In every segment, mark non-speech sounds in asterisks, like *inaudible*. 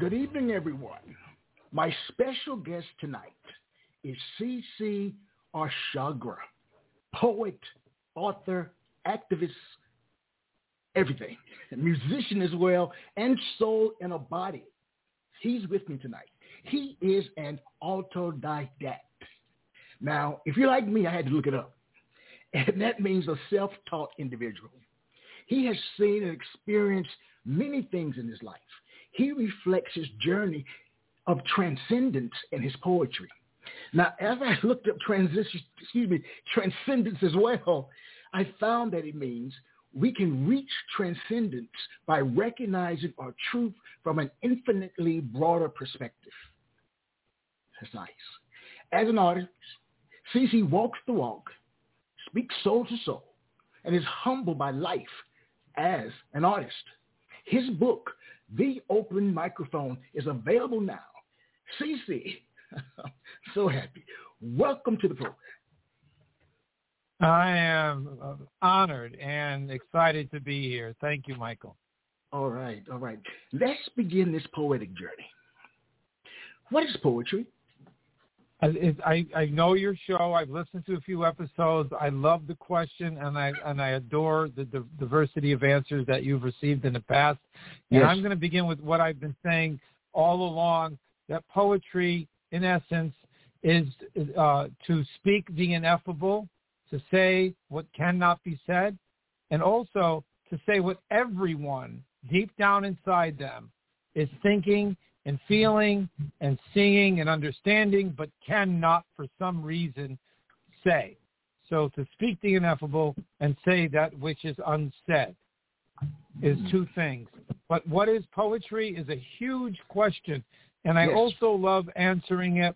Good evening, everyone. My special guest tonight is C.C. Arshagra, poet, author, activist, everything, musician as well, and soul in a body. He's with me tonight. He is an autodidact. Now, if you're like me, I had to look it up. And that means a self-taught individual. He has seen and experienced many things in his life. He reflects his journey of transcendence in his poetry. Now, as I looked up transition, excuse me, transcendence as well, I found that it means we can reach transcendence by recognizing our truth from an infinitely broader perspective. That's nice. As an artist, CC walks the walk, speaks soul to soul, and is humbled by life as an artist. His book, The Open Microphone, is available now. CC, *laughs* so happy. Welcome to the program. I am honored and excited to be here. Thank you, Michael. All right, all right. Let's begin this poetic journey. What is poetry? I, I, I know your show. I've listened to a few episodes. I love the question, and I and I adore the, the diversity of answers that you've received in the past. And Yes. I'm going to begin with what I've been saying all along: that poetry, in essence, is uh, to speak the ineffable, to say what cannot be said, and also to say what everyone deep down inside them is thinking and feeling and seeing and understanding, but cannot for some reason say. So to speak the ineffable and say that which is unsaid is two things. But what is poetry is a huge question. And I Yes. also love answering it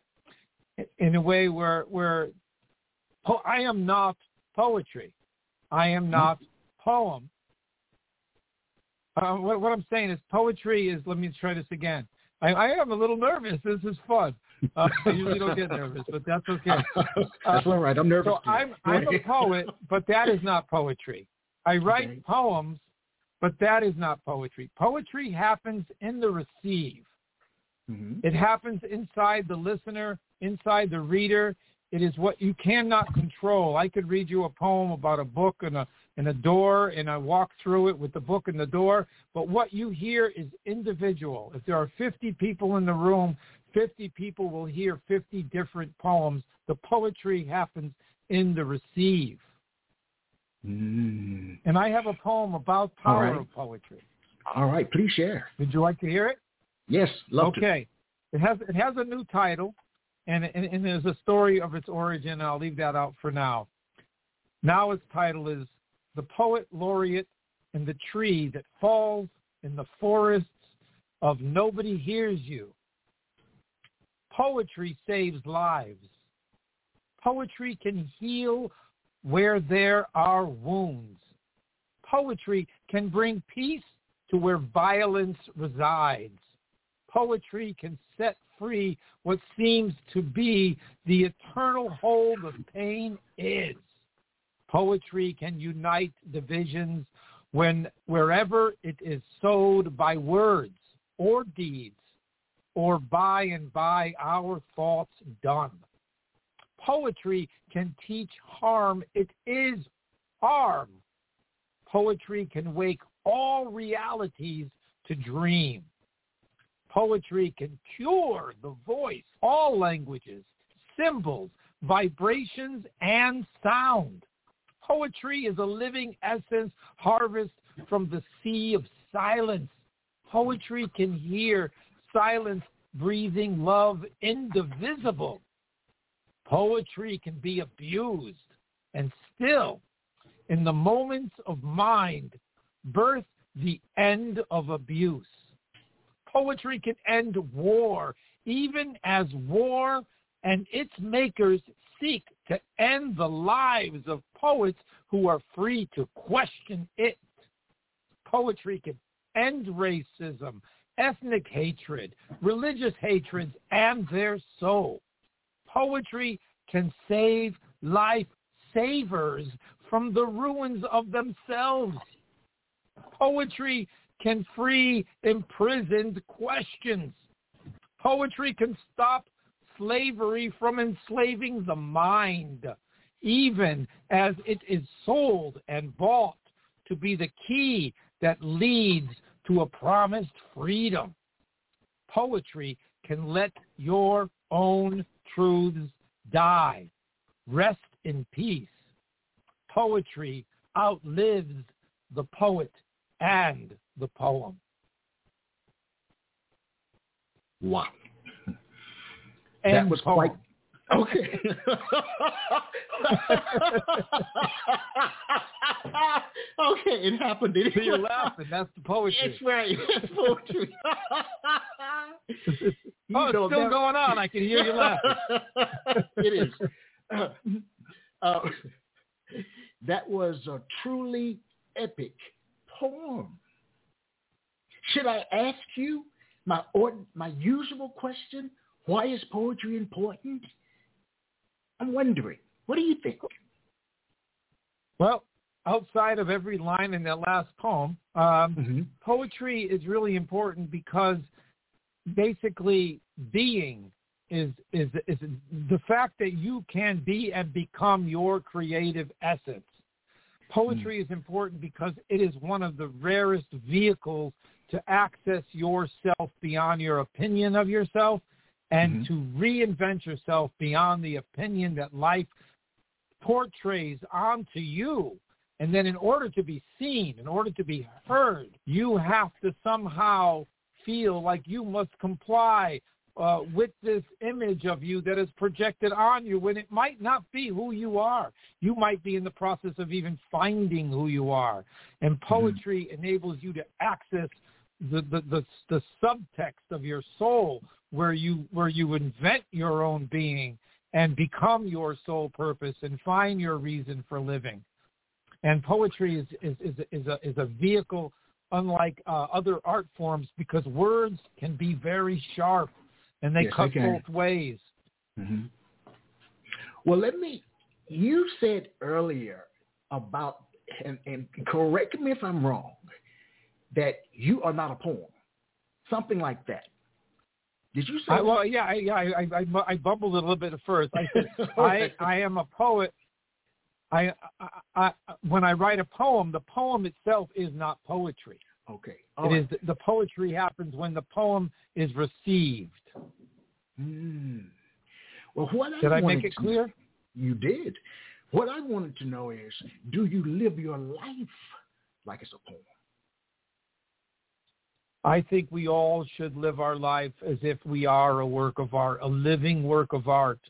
in a way where, where po- I am not poetry. I am not poem. Uh, what, what I'm saying is poetry is, let me try this again. I, I am a little nervous. This is fun. Uh, *laughs* I usually don't get nervous, but that's okay. *laughs* That's all right. I'm nervous. So. I'm I'm a poet, but that is not poetry. I write Okay. poems, but that is not poetry. Poetry happens in the receive. Mhm. It happens inside the listener, inside the reader. It is what you cannot control. I could read you a poem about a book and a and a door, and I walk through it with the book and the door. But what you hear is individual. If there are 50 people in the room, 50 people will hear 50 different poems. The poetry happens in the receive. Mm. And I have a poem about power right. of poetry. All right. Please share. Would you like to hear it? Yes. Love to. okay. It has it has a new title, and, and and there's a story of its origin. And I'll leave that out for now. Now its title is "The Poet Laureate and the Tree That Falls in the Forests of Nobody Hears You." Poetry saves lives. Poetry can heal where there are wounds. Poetry can bring peace to where violence resides. Poetry can set free what seems to be the eternal hold of pain is. Poetry can unite divisions when wherever it is sowed by words or deeds or by and by our thoughts done. Poetry can teach harm. It is harm. Poetry can wake all realities to dream. Poetry can cure the voice, all languages, symbols, vibrations, and sound. Poetry is a living essence harvest from the sea of silence. Poetry can hear silence breathing love indivisible. Poetry can be abused and still, in the moments of mind, birth the end of abuse. Poetry can end war, even as war and its makers seek to end the lives of poets who are free to question it. Poetry can end racism, ethnic hatred, religious hatreds, and their soul. Poetry can save life savers from the ruins of themselves. Poetry can free imprisoned questions. Poetry can stop slavery from enslaving the mind, even as it is sold and bought to be the key that leads to a promised freedom. Poetry can let your own truths die. Rest in peace. Poetry outlives the poet and the poem. Wow. And that was poem. quite okay. *laughs* okay, it happened. It you're laughing. That's the poetry. That's right. That's poetry. *laughs* You oh, it's still that- going on. I can hear you laughing. *laughs* it is. Uh, uh, that was a truly epic poem. Should I ask you my ord- my usual question? Why is poetry important? I'm wondering. What do you think? Well, outside of every line in that last poem, um, Mm-hmm. poetry is really important because basically being is is is the fact that you can be and become your creative essence. Poetry is important because it is one of the rarest vehicles to access yourself beyond your opinion of yourself and Mhm. to reinvent yourself beyond the opinion that life portrays onto you. And then in order to be seen, in order to be heard, you have to somehow feel like you must comply uh, with this image of you that is projected on you when it might not be who you are. You might be in the process of even finding who you are. And poetry enables you to access the, the, the, the subtext of your soul where you where you invent your own being and become your sole purpose and find your reason for living. And poetry is is is, is a is a vehicle unlike uh, other art forms because words can be very sharp and they Yes, cut they both ways. Mm-hmm. Well, let me. You said earlier about, and, and correct me if I'm wrong, that you are not a poem, something like that. Did you say? I, well, yeah, I, yeah, I, I, I- I bubbled a little bit at first. I said *laughs* I, I am a poet. I, I, I, when I write a poem, the poem itself is not poetry. okay. It All is right. the poetry happens when the poem is received. Hmm. Well, what Did I wanted make it clear? You did. What I wanted to know is, do you live your life like it's a poem? I think we all should live our life as if we are a work of art, a living work of art.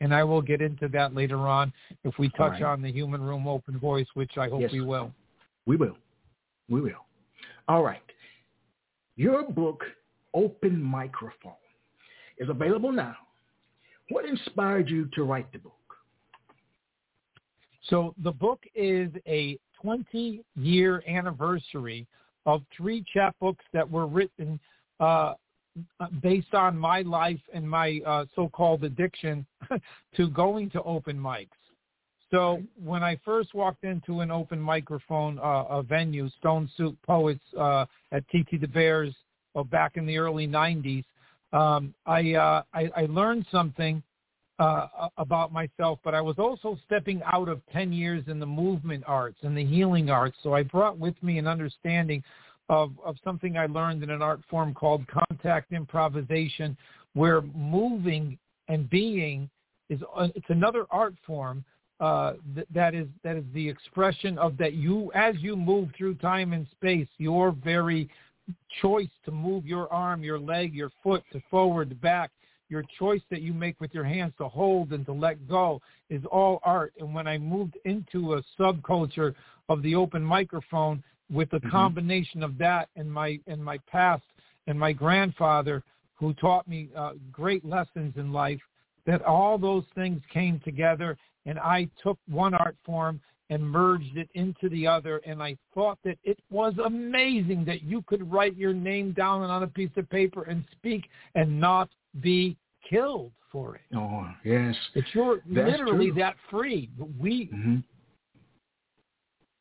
And I will get into that later on if we touch right. on the human room open voice, which I hope Yes. we will. We will. We will. All right. Your book, Open Microphone, is available now. What inspired you to write the book? So the book is a 20-year anniversary of three chapbooks that were written uh, based on my life and my uh, so-called addiction *laughs* to going to open mics. So when I first walked into an open microphone uh, a venue, Stone Soup Poets uh, at TT the Bears uh, back in the early 90s, um, I, uh, I, I learned something uh, about myself, but I was also stepping out of 10 years in the movement arts and the healing arts. So I brought with me an understanding of, of something I learned in an art form called contact improvisation, where moving and being is uh, it's another art form uh, th- that is that is the expression of that you as you move through time and space, your very choice to move your arm, your leg, your foot to forward, back, your choice that you make with your hands to hold and to let go is all art. And when I moved into a subculture of the open microphone with a Mhm. combination of that and my and my past and my grandfather, who taught me uh, great lessons in life, that all those things came together, and I took one art form and merged it into the other. And I thought that it was amazing that you could write your name down on a piece of paper and speak and not be killed for it. Oh, yes. That you're That's literally true. that free. We hmm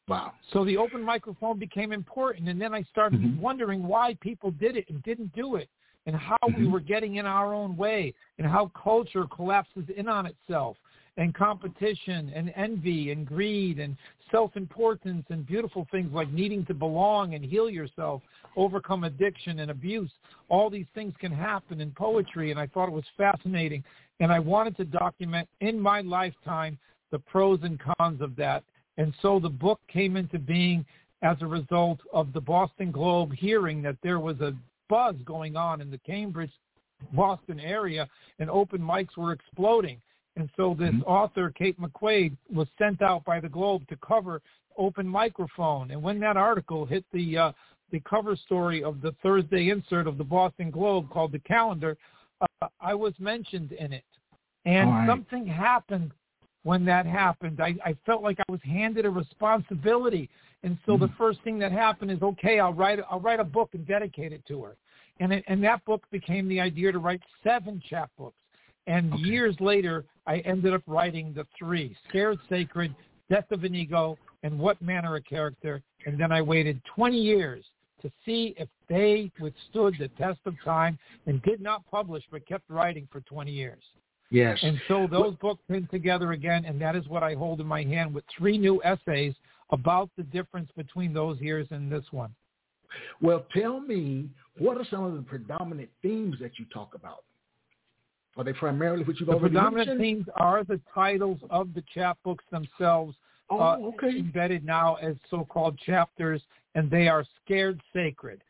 Wow. so the open microphone became important, and then I started Mhm. wondering why people did it and didn't do it, and how we Mhm. were getting in our own way, and how culture collapses in on itself, and competition, and envy, and greed, and self-importance, and beautiful things like needing to belong and heal yourself, overcome addiction and abuse. All these things can happen in poetry, and I thought it was fascinating, and I wanted to document in my lifetime the pros and cons of that. And so the book came into being as a result of the Boston Globe hearing that there was a buzz going on in the Cambridge, Boston area, and open mics were exploding. And so this Mhm. author, Cate McQuaid, was sent out by the Globe to cover open microphone. And when that article hit the uh, the cover story of the Thursday insert of the Boston Globe called The Calendar, uh, I was mentioned in it. And right. something happened when that happened. I, I felt like I was handed a responsibility. And so the Mhm. first thing that happened is, okay, I'll write I'll write a book and dedicate it to her. And it, and that book became the idea to write seven chapbooks. And Okay. years later, I ended up writing the three: Scared Sacred, Death of an Ego, and What Manner of Character. And then I waited 20 years to see if they withstood the test of time and did not publish but kept writing for 20 years. Yes. And so those books came together again, and that is what I hold in my hand with three new essays about the difference between those years and this one. Well, tell me, what are some of the predominant themes that you talk about? Are they primarily what you've The already predominant mentioned? themes are the titles of the chapbooks themselves, oh, uh, okay. embedded now as so-called chapters, and they are scared sacred.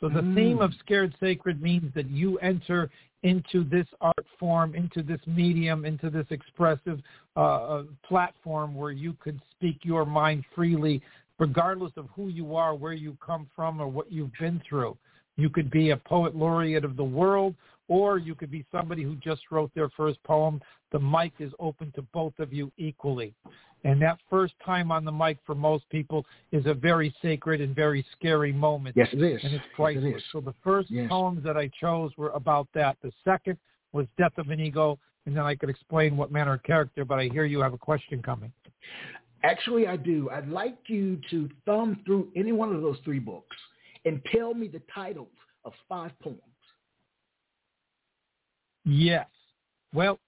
So the Mm. theme of scared sacred means that you enter into this art form, into this medium, into this expressive uh, uh, platform where you could speak your mind freely, regardless of who you are, where you come from, or what you've been through. You could be a poet laureate of the world, or you could be somebody who just wrote their first poem. The mic is open to both of you equally. And that first time on the mic for most people is a very sacred and very scary moment. Yes, it is. And it's Yes, it priceless. So the first Yes. poems that I chose were about that. The second was Death of an Ego, and then I could explain what manner of character, but I hear you have a question coming. Actually, I do. I'd like you to thumb through any one of those three books and tell me the titles of five poems. Yes. Well,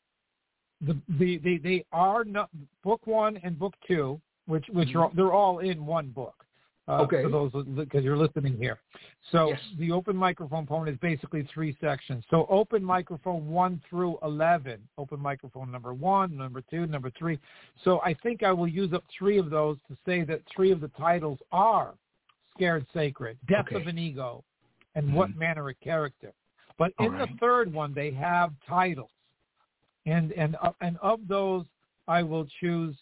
the the they, they are not book one and book two, which which are they're all in one book. Uh, Okay. For those because you're listening here. So Yes. the open microphone poem is basically three sections. So open microphone one through eleven. Open microphone number one, number two, number three. So I think I will use up three of those to say that three of the titles are scared sacred, death Okay. of an ego, and what Mhm. manner of character. But All in the third one, they have titles, and and uh, and of those, I will choose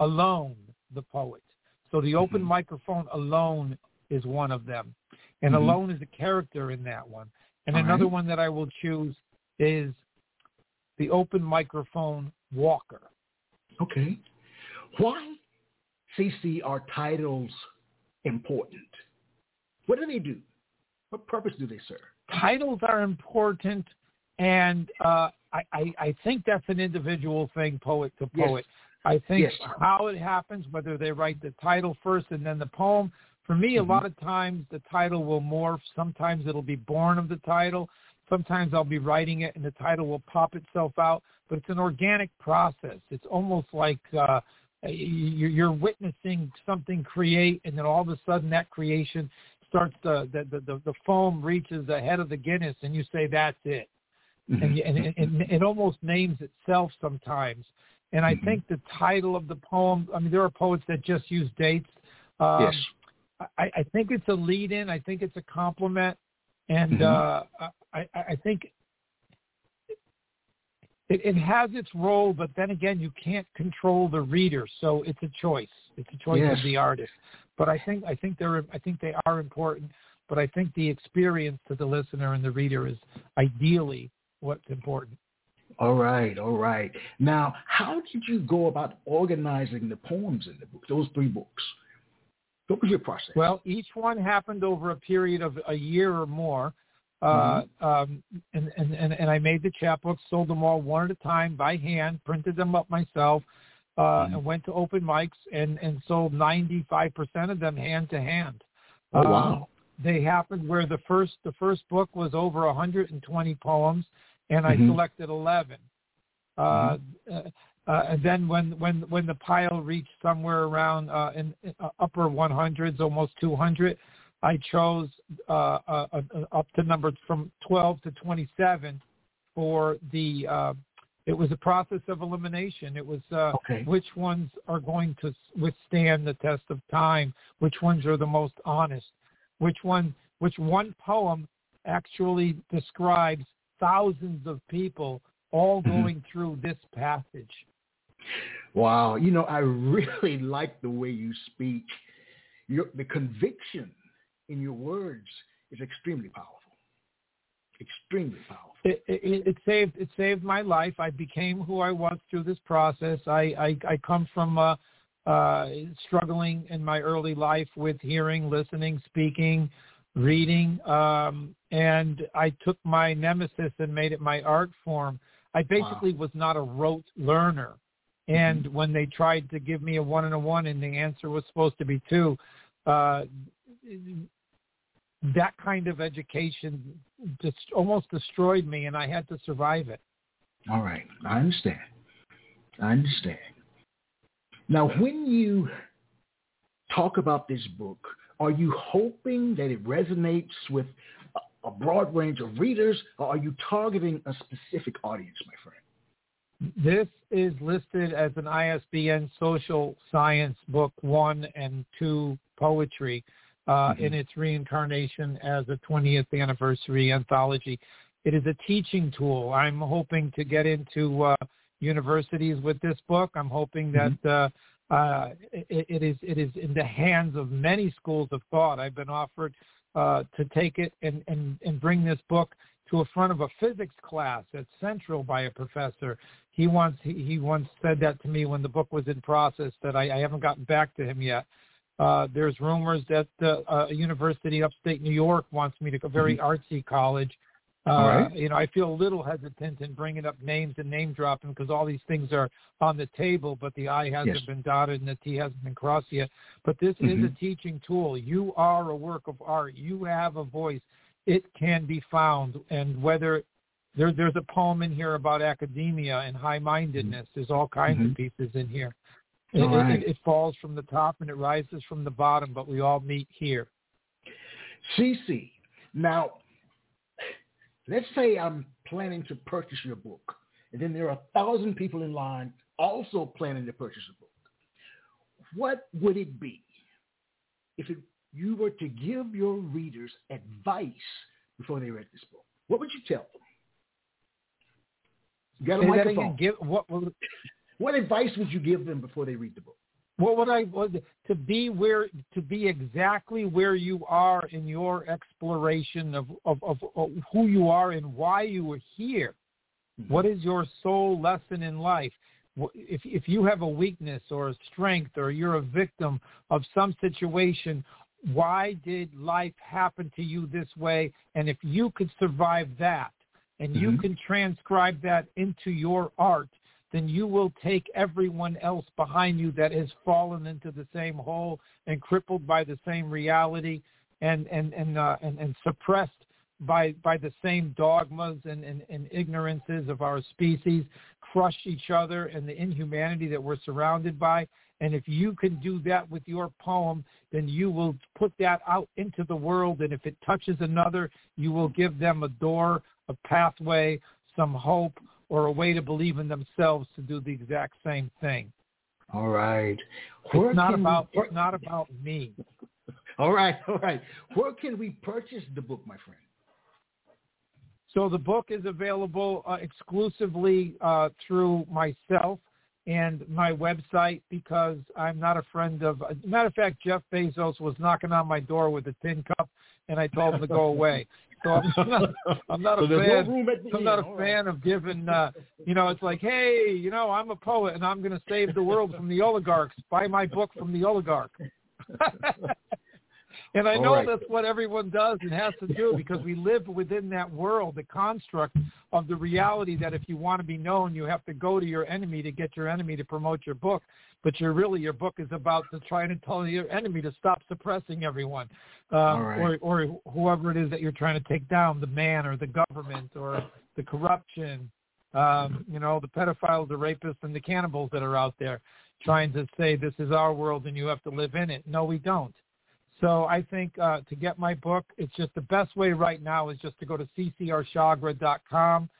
alone the poet. So the open Mhm. microphone alone is one of them, and Mhm. alone is a character in that one. And All another right. one that I will choose is the open microphone walker. Okay. Why, CC, are titles important? What do they do? What purpose do they serve? Titles are important, and uh, I, I, I think that's an individual thing, poet to Yes. poet. I think Yes. how it happens, whether they write the title first and then the poem. For me, a Mhm. lot of times the title will morph. Sometimes it'll be born of the title. Sometimes I'll be writing it and the title will pop itself out. But it's an organic process. It's almost like uh, you're witnessing something create, and then all of a sudden that creation starts the the, the, the foam reaches the head of the Guinness, and you say that's it, Mm-hmm. and, you- and it, it, it almost names itself sometimes. And I Mhm. think the title of the poem. I mean, there are poets that just use dates. Um, yes. I, I think it's a lead in. I think it's a compliment, and Mhm. uh, I, I I think it, it has its role. But then again, you can't control the reader, so it's a choice. It's a choice Yes. of the artist. But I think I think they're I think they are important. but I think the experience to the listener and the reader is ideally what's important. All right, all right. Now, how did you go about organizing the poems in the book, those three books? What was your process? Well, each one happened over a period of a year or more. Uh, mm-hmm. um, and, and, and, and I made the chapbooks, sold them all one at a time by hand, printed them up myself, uh, mm-hmm. and went to open mics and, and sold 95% of them hand to hand. Oh, wow. Uh, they happened where the first, the first book was over 120 poems and I mm-hmm. selected 11. Uh, mm-hmm. Uh, uh, and then when when when the pile reached somewhere around uh, in, in uh, upper 100s, almost 200, I chose uh, uh, uh, up to numbers from 12 to 27 for the. It was a process of elimination. It was uh, okay. which ones are going to withstand the test of time, which ones are the most honest, which one, which one poem actually describes thousands of people all mm-hmm. going through this passage. Wow, you know, I *laughs* really like the way you speak. Your, the conviction in your words is extremely powerful. Extremely powerful. It, it, it, saved it saved my life. I became who I was through this process. I I, I come from uh, uh, struggling in my early life with hearing, listening, speaking, reading, um, and I took my nemesis and made it my art form. I basically wow. was not a rote learner. And mm-hmm. when they tried to give me a one and a one and the answer was supposed to be two, uh, that kind of education just almost destroyed me and I had to survive it. All right. I understand. I understand. Now, when you talk about this book, are you hoping that it resonates with a broad range of readers, or are you targeting a specific audience, my friend? This is listed as an ISBN social science book one and two poetry uh, mm-hmm. in its reincarnation as a 20th anniversary anthology. It is a teaching tool. I'm hoping to get into uh, universities with this book. I'm hoping that mm-hmm. uh, uh, it, it is it is in the hands of many schools of thought. I've been offered uh, to take it and, and, and bring this book to a front of a physics class at Central by a professor. He once he, he once said that to me when the book was in process that I, I haven't gotten back to him yet. Uh, there's rumors that uh, a university upstate New York wants me to go, very mm-hmm. artsy college uh, right. You know, I feel a little hesitant in bringing up names and name dropping because all these things are on the table, but the I hasn't yes. been dotted and the T hasn't been crossed yet. But this mm-hmm. is a teaching tool. You are a work of art. You have a voice. It can be found, and whether there, there's a poem in here about academia and high-mindedness. Mm-hmm. There's all kinds mm-hmm. of pieces in here. It, right. it, it falls from the top and it rises from the bottom, but we all meet here. CC, now Let's say I'm planning to purchase your book, and then there are a thousand people in line also planning to purchase a book. What would it be if it, you were to give your readers advice before they read this book? What would you tell them? You got a microphone. Give, what, what, what advice would you give them before they read the book? Well what would I would to be where to be exactly where you are in your exploration of, of, of, of who you are and why you are here. Mm-hmm. What is your soul lesson in life? If if you have a weakness or a strength or you're a victim of some situation, why did life happen to you this way? And if you could survive that and mm-hmm. you can transcribe that into your art, then you will take everyone else behind you that has fallen into the same hole and crippled by the same reality and and and uh, and, and suppressed by by the same dogmas and, and, and ignorances of our species, crush each other and the inhumanity that we're surrounded by. And if you can do that with your poem, then you will put that out into the world. And if it touches another, you will give them a door, a pathway, some hope, or a way to believe in themselves to do the exact same thing. All right. Where it's not about we, it's not about me. *laughs* All right, all right. Where can we purchase the book, my friend? So the book is available uh, exclusively uh, through myself and my website because I'm not a friend of. Matter of fact, Jeff Bezos was knocking on my door with a tin cup and I told him to go *laughs* away. So I'm *laughs* not, I'm not So a no fan. the I'm not a All right. fan of giving. Uh, you know, it's like, hey, you know, I'm a poet and I'm going to save the world from the oligarchs. Buy my book from the oligarch. *laughs* and I All know right. that's what everyone does and has to do because we live within that world, the construct of the reality that if you want to be known, you have to go to your enemy to get your enemy to promote your book. But you're really your book is about to try to tell your enemy to stop suppressing everyone, um, right. or or whoever it is that you're trying to take down, the man or the government or the corruption, um, you know, the pedophiles, the rapists, and the cannibals that are out there trying to say this is our world and you have to live in it. No, we don't. So I think uh, to get my book, it's just the best way right now is just to go to ccarshagra.com.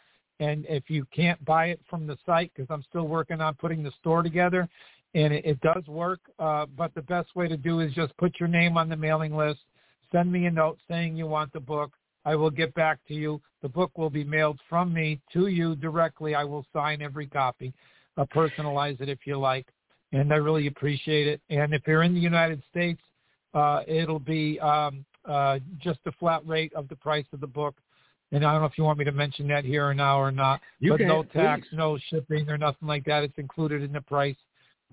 And if you can't buy it from the site, because I'm still working on putting the store together, and it, it does work, uh, but the best way to do is just put your name on the mailing list, send me a note saying you want the book. I will get back to you. The book will be mailed from me to you directly. I will sign every copy, uh, personalize it if you like, and I really appreciate it. And if you're in the United States, uh, it'll be um, uh, just the flat rate of the price of the book. And I don't know if you want me to mention that here or now or not, You but can, no tax, please. no shipping or nothing like that. It's included in the price.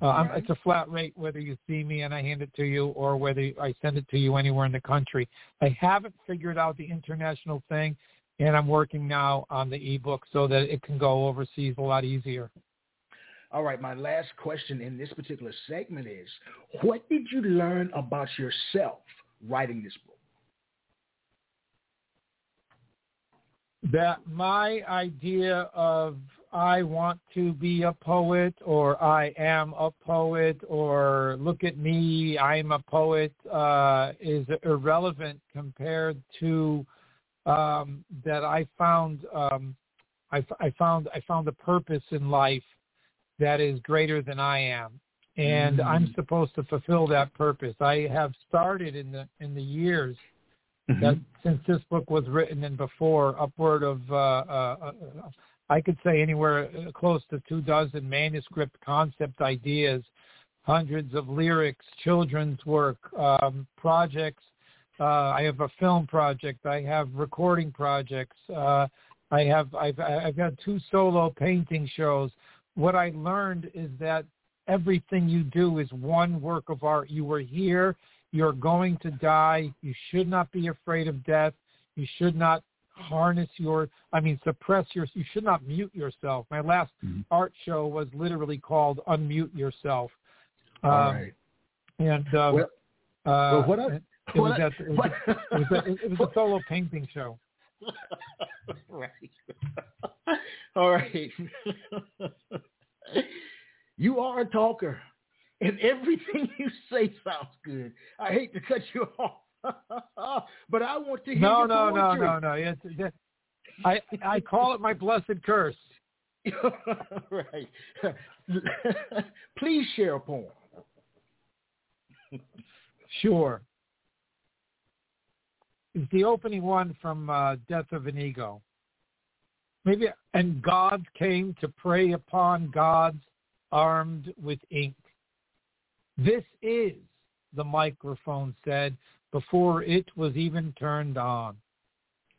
Uh, I'm, it's a flat rate whether you see me and I hand it to you or whether I send it to you anywhere in the country. I haven't figured out the international thing, and I'm working now on the ebook so that it can go overseas a lot easier. All right, my last question in this particular segment is, what did you learn about yourself writing this book? that my idea of I want to be a poet or I am a poet or look at me, I'm a poet uh, is irrelevant compared to um, that I found um, I, I found I found a purpose in life that is greater than I am, and Mm. I'm supposed to fulfill that purpose. I have started in the in the years that since this book was written and before, upward of uh, uh, uh, I could say anywhere uh, close to two dozen manuscript concept ideas, hundreds of lyrics, children's work, um, projects. Uh, I have a film project. I have recording projects. Uh, I have I've I've had two solo painting shows. What I learned is that everything you do is one work of art. You were here. You're going to die. You should not be afraid of death. You should not harness your, I mean, suppress your, you should not mute yourself. My last Mhm. art show was literally called Unmute Yourself. Um, right. And um, Well- uh, well, what I- it, it was I- at, it, was a, it, was a, it was a solo painting show. *laughs* right. All right. you are a talker, and everything *laughs* you say sounds good. I hate to cut you off, *laughs* but I want to hear No, your no, no, poetry. no, no. It's, that, I I call it my blessed curse. right. Please share a poem. Sure. It's the opening one from uh, Death of an Ego. Maybe, and gods came to prey upon gods armed with ink. This is, the microphone said, before it was even turned on.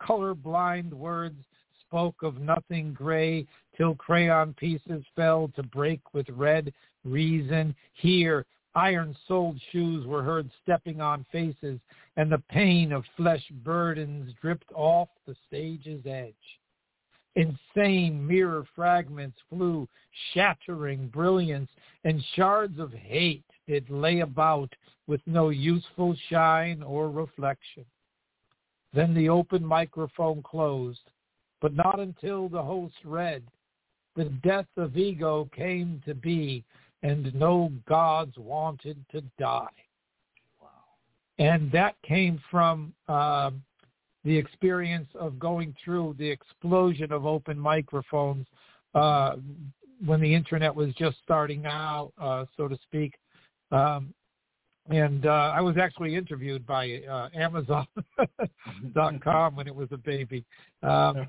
Color-blind words spoke of nothing gray till crayon pieces fell to break with red reason. Here, iron-soled shoes were heard stepping on faces, and the pain of flesh burdens dripped off the stage's edge. Insane mirror fragments flew, shattering brilliance, and shards of hate did lay about with no useful shine or reflection. Then the open microphone closed, but not until the host read, The death of ego came to be, and no gods wanted to die. Wow. And that came from um, the experience of going through the explosion of open microphones uh, when the internet was just starting out, uh, so to speak. Um, and uh, I was actually interviewed by uh, Amazon.com *laughs* when it was a baby. Um.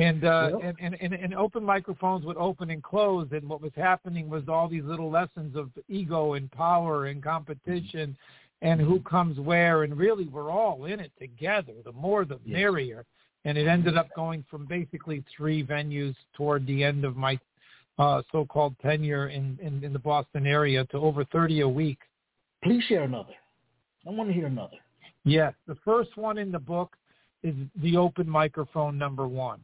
And, uh, Well- and, and, and, and open microphones would open and close, and what was happening was all these little lessons of ego and power and competition and who comes where, and really we're all in it together. The more, the Yes. merrier. And it ended up going from basically three venues toward the end of my uh, so-called tenure in, in, in the Boston area to over 30 a week. Please share another. I want to hear another. Yes, the first one in the book is the open microphone number one.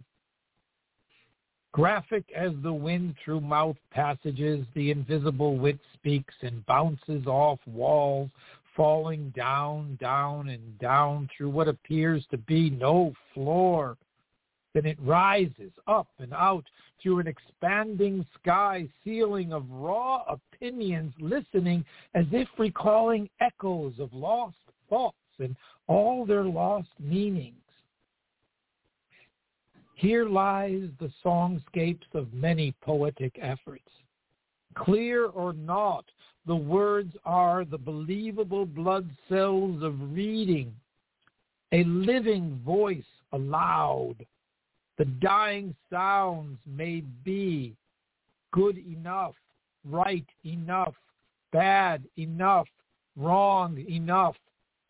Graphic as the wind through mouth passages, the invisible wit speaks and bounces off walls, falling down, down, and down through what appears to be no floor. Then it rises up and out through an expanding sky ceiling of raw opinions, listening as if recalling echoes of lost thoughts and all their lost meanings. Here lies the songscapes of many poetic efforts. Clear or not, the words are the believable blood cells of reading, a living voice aloud. The dying sounds may be good enough, right enough, bad enough, wrong enough,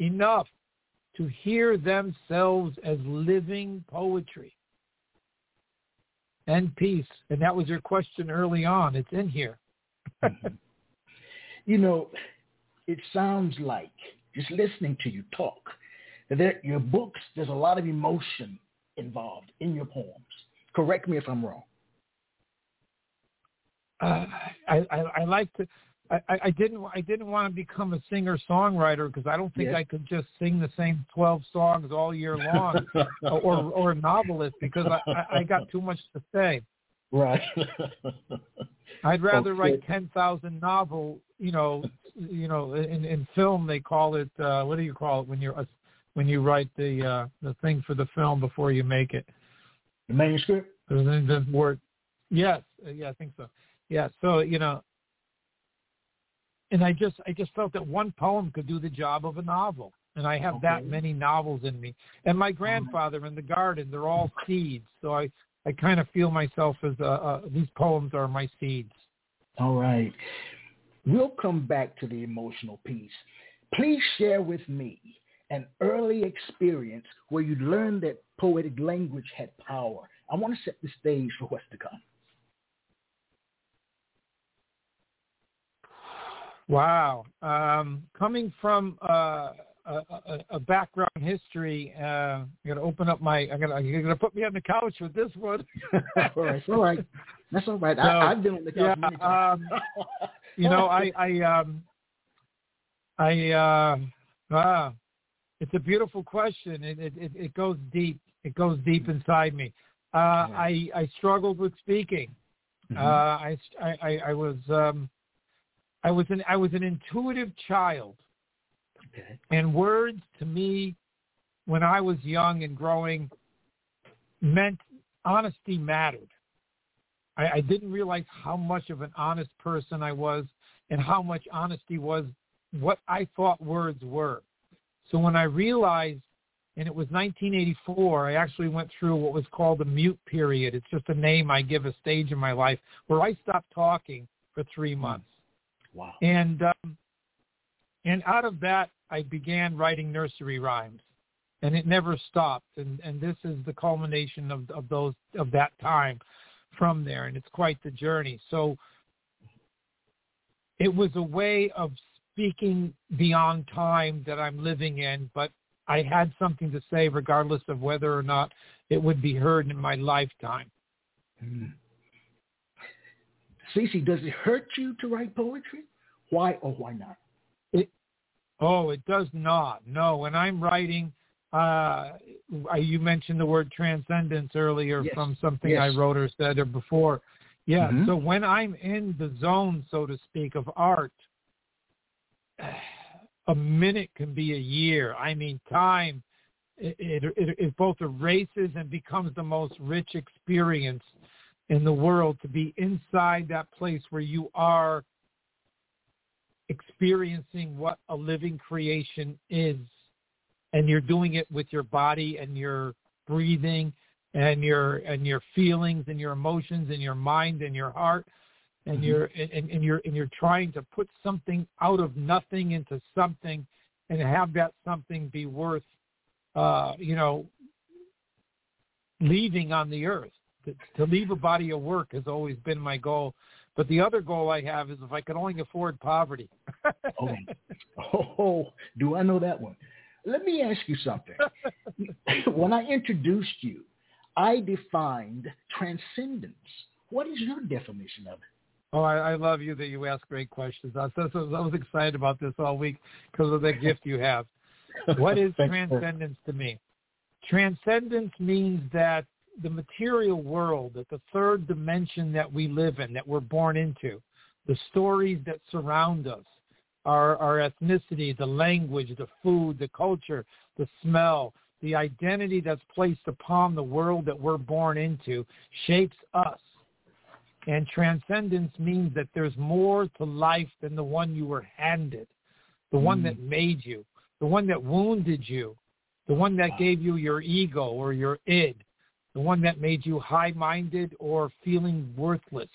enough to hear themselves as living poetry and peace. And that was your question early on. It's in here. *laughs* You know, it sounds like just listening to you talk that your books there's a lot of emotion involved in your poems. Correct me if I'm wrong. Uh, I, I, I like to. I, I didn't. I didn't want to become a singer songwriter because I don't think Yeah. I could just sing the same twelve songs all year *laughs* long, or or a novelist because I, I, I got too much to say. right. *laughs* I'd rather Okay. write ten thousand novel. You know, you know, in in film they call it. uh What do you call it when you're a, when you write the uh the thing for the film before you make it? the manuscript. The, the word. Yes. uh, Yeah, I think so. Yeah. So you know, and I just I just felt that one poem could do the job of a novel, and I have that many novels in me. And my grandfather in the garden, they're all seeds. So I I kind of feel myself as uh, uh, these poems are my seeds. All right. We'll come back to the emotional piece. Please share with me an early experience where you learned that poetic language had power. I want to set the stage for what's to come. Wow. Um, coming from uh, a, a, a background history, uh, I'm gonna open up my. I'm gonna. You're gonna put me on the couch with this one. *laughs* all right, all right, That's all right. So, I, I've been on the couch yeah, um, you know, I, I, um, I, uh, ah, it's a beautiful question. It, it, it, it goes deep. It goes deep inside me. Uh, I, I struggled with speaking. Mhm. Uh, I, I, I was, um, I was an, I was an intuitive child, okay. and words to me, when I was young and growing, meant honesty mattered. I, I didn't realize how much of an honest person I was, and how much honesty was what I thought words were. So when I realized, and it was 1984, I actually went through what was called the mute period. It's just a name I give a stage in my life where I stopped talking for three months. Wow. And um, and out of that, I began writing nursery rhymes, and it never stopped. And and this is the culmination of of those of that time from there, and it's quite the journey. So it was a way of speaking beyond time that I'm living in, but I had something to say regardless of whether or not it would be heard in my lifetime. Mm. CC, does it hurt you to write poetry? Why or why not? Oh, it does not. No, when I'm writing, uh, you mentioned the word transcendence earlier Yes. from something I wrote or said or before. Yeah. Mhm. So when I'm in the zone, so to speak, of art, a minute can be a year. I mean, time it, it, it, it both erases and becomes the most rich experience in the world to be inside that place where you are experiencing what a living creation is and you're doing it with your body and your breathing and your and your feelings and your emotions and your mind and your heart and Mhm. you're and, and you're and you're trying to put something out of nothing into something and have that something be worth, uh, you know, leaving on the earth. To, leave a body of work has always been my goal. But the other goal I have is if I could only afford poverty. oh, *laughs* oh, do I know that one? Let me ask you something. *laughs* when I introduced you, I defined transcendence. What is your definition of it? Oh, I, I love you that you ask great questions. I, I, was, I was excited about this all week because of the gift you have. *laughs* What is transcendence to me? Transcendence means that the material world, that the third dimension that we live in, that we're born into, the stories that surround us, our, our ethnicity, the language, the food, the culture, the smell, the identity that's placed upon the world that we're born into shapes us. And transcendence means that there's more to life than the one you were handed, the mm. one that made you, the one that wounded you, the one that gave you your ego or your id, the one that made you high-minded or feeling worthless.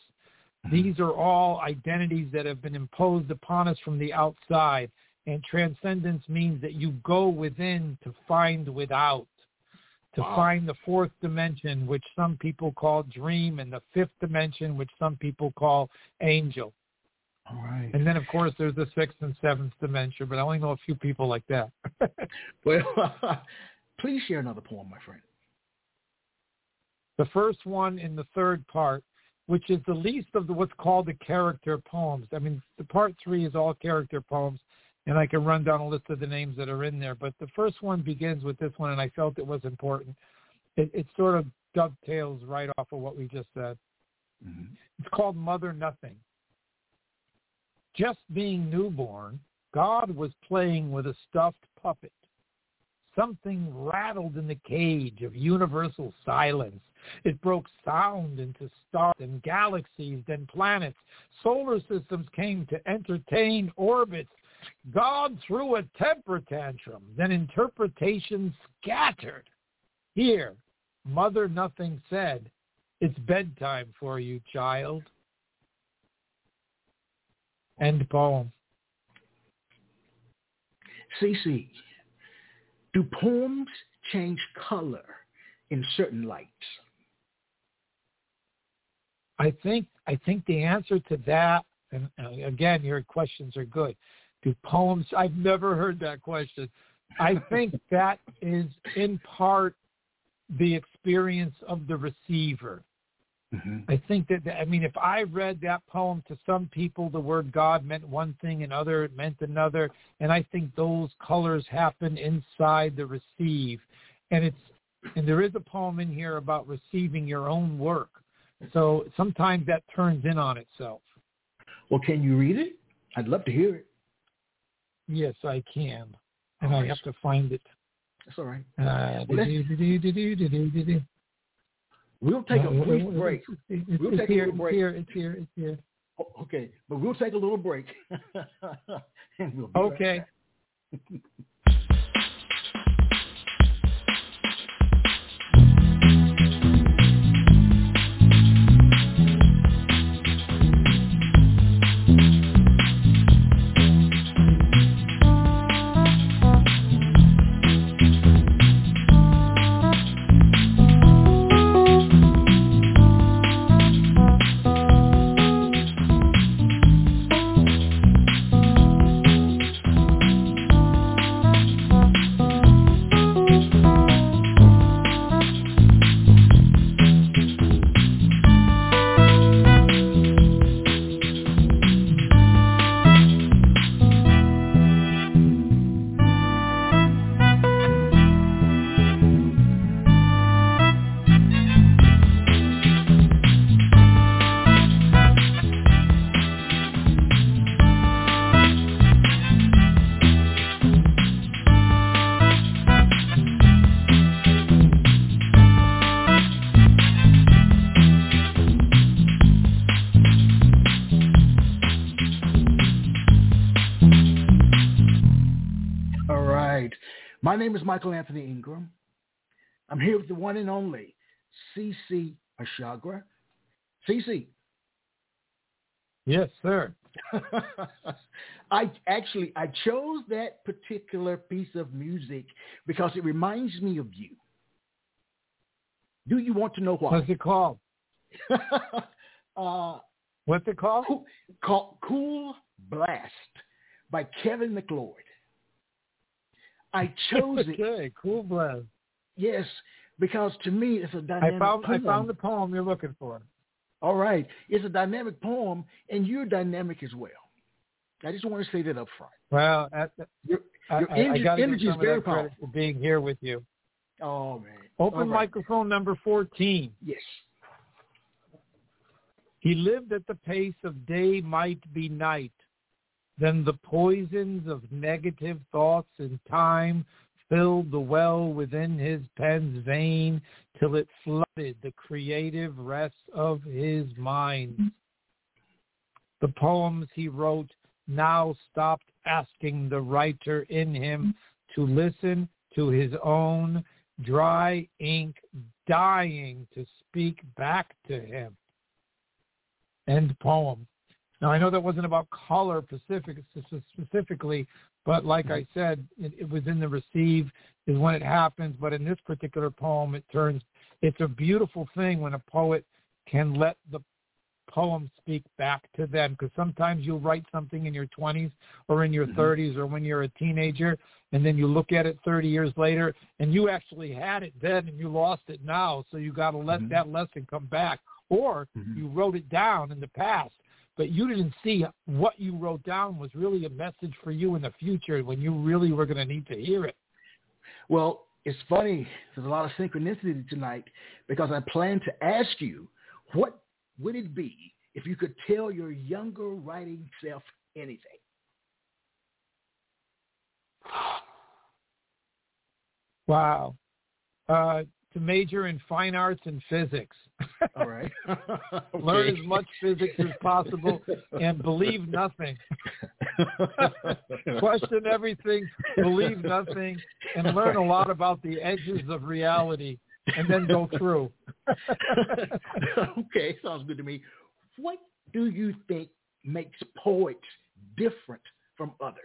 Mm-hmm. These are all identities that have been imposed upon us from the outside. And transcendence means that you go within to find without, to wow. find the fourth dimension, which some people call dream, and the fifth dimension, which some people call angel. All right. And then, of course, there's the sixth and seventh dimension, but I only know a few people like that. *laughs* well, *laughs* please share another poem, my friend. The first one in the third part, which is the least of the, what's called the character poems. I mean, the part three is all character poems, and I can run down a list of the names that are in there. But the first one begins with this one, and I felt it was important. It, it sort of dovetails right off of what we just said. Mm-hmm. It's called Mother Nothing. Just being newborn, God was playing with a stuffed puppet. Something rattled in the cage of universal silence. It broke sound into stars and galaxies, then planets. Solar systems came to entertain orbits. God threw a temper tantrum, then interpretation scattered. Here, Mother Nothing said, it's bedtime for you, child. End poem. CC, do poems change color in certain lights? I think I think the answer to that, and again, your questions are good. Do poems? I've never heard that question. I think *laughs* that is in part the experience of the receiver. Mm-hmm. I think that, I mean, if I read that poem to some people, the word God meant one thing and other it meant another. And I think those colors happen inside the receive. And it's, and there is a poem in here about receiving your own work. So sometimes that turns in on itself. Well, can you read it? I'd love to hear it. Yes, I can. And I have to find it. That's all right. Uh, well, We'll take a brief break. We'll take a little break. It's here, it's here, it's here. Oh, okay, but we'll take a little break. *laughs* we'll okay. *laughs* name is Michael Anthony Ingram. I'm here with the one and only CC Arshagra. CC. Yes, sir. *laughs* I actually I chose that particular piece of music because it reminds me of you. Do you want to know why? What's it called? *laughs* uh, What's it called? Cool, called Cool Blast by Kevin MacLeod. I chose it. okay, Cool Blast. Yes, because to me it's a dynamic I found poem. I found the poem you're looking for. All right, it's a dynamic poem, and you're dynamic as well. I just want to say that up front. Well, the, Your, your I, energy, I, energy is very powerful. for being here with you. Oh man. Open right. microphone number 14. Yes. He lived at the pace of day might be night. Then the poisons of negative thoughts and time filled the well within his pen's vein till it flooded the creative rest of his mind. The poems he wrote now stopped asking the writer in him to listen to his own dry ink dying to speak back to him. End poem. Now I know that wasn't about color specific, specifically, but like I said, it, it was in the receive is when it happens. But in this particular poem, it turns. It's a beautiful thing when a poet can let the poem speak back to them because sometimes you'll write something in your 20s or in your Mhm. 30s or when you're a teenager and then you look at it 30 years later and you actually had it then and you lost it now so you got to let Mhm. that lesson come back or Mhm. you wrote it down in the past but you didn't see what you wrote down was really a message for you in the future when you really were going to need to hear it Well, it's funny. There's a lot of synchronicity tonight because I plan to ask you, what would it be if you could tell your younger writing self anything? wow uh, to major in fine arts and physics *laughs* All right. *laughs* *laughs* learn as much physics as possible and believe nothing question everything, believe nothing, and learn a lot about the edges of reality, and then go through. okay, sounds good to me. What do you think makes poets different from others?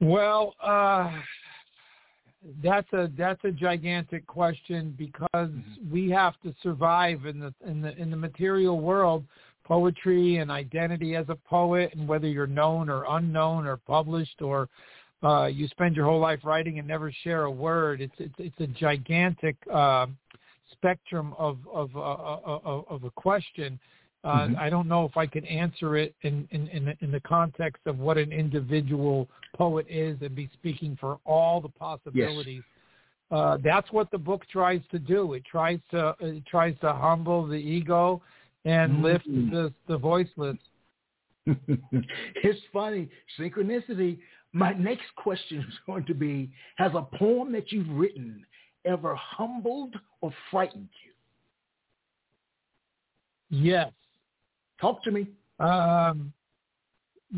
Well, uh, that's a that's a gigantic question because we have to survive in the in the in the material world. Poetry and identity as a poet, and whether you're known or unknown or published or uh, you spend your whole life writing and never share a word. It's it's it's a gigantic uh, spectrum of of uh, of, of a question. Uh, Mhm. I don't know if I can answer it in in in the, in the context of what an individual poet is and be speaking for all the possibilities. Uh, that's what the book tries to do. It tries to it tries to humble the ego and lift Mhm. the the voiceless. *laughs* it's funny. Synchronicity. My next question is going to be, has a poem that you've written ever humbled or frightened you? Yes. Talk to me. Um,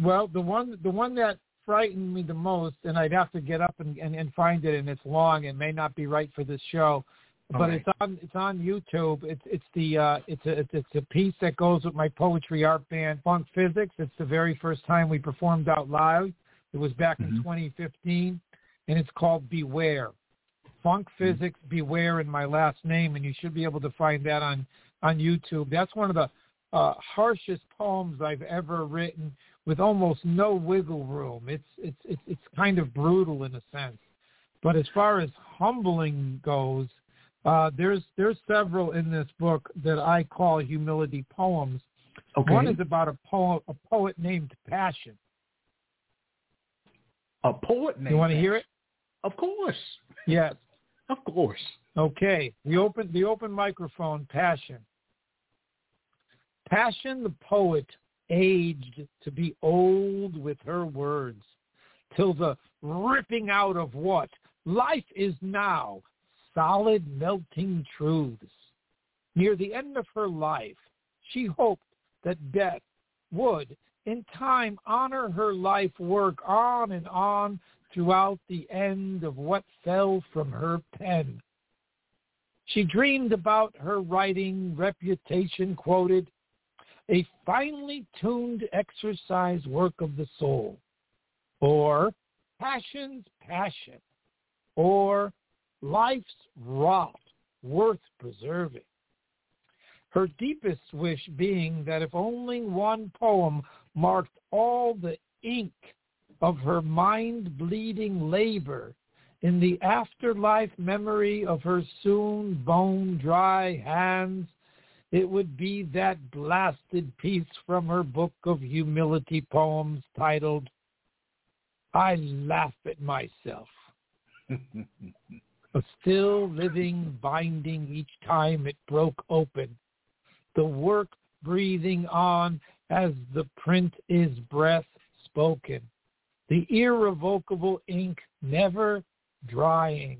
well, the one the one that frightened me the most, and I'd have to get up and, and, and find it, and it's long. It may not be right for this show, but right. it's on it's on YouTube. It's it's the uh, it's a it's, it's a piece that goes with my poetry art band Funk Physics. It's the very first time we performed out live. It was back in Mhm. 2015, and it's called Beware. Funk Mm-hmm. Physics Beware in my last name, and you should be able to find that on on YouTube. That's one of the uh, harshest poems I've ever written, with almost no wiggle room. It's it's it's it's kind of brutal in a sense. But as far as humbling goes, uh, there's there's several in this book that I call humility poems. Okay. One is about a poet a poet named Passion. a poet named You want to hear it? Of course. Yes. Of course. Okay. The open the open microphone, Passion. Passion the poet aged to be old with her words, till the ripping out of what life is now, solid melting truths. Near the end of her life, she hoped that death would, in time, honor her life work on and on throughout the end of what fell from her pen. She dreamed about her writing reputation quoted, a finely tuned exercise work of the soul, or passion's passion, or life's wrought worth preserving. Her deepest wish being that if only one poem marked all the ink of her mind-bleeding labor in the afterlife memory of her soon bone-dry hands, it would be that blasted piece from her book of humility poems titled, I Laugh at Myself. *laughs* a still living binding each time it broke open, the work breathing on as the print is breath spoken, the irrevocable ink never drying,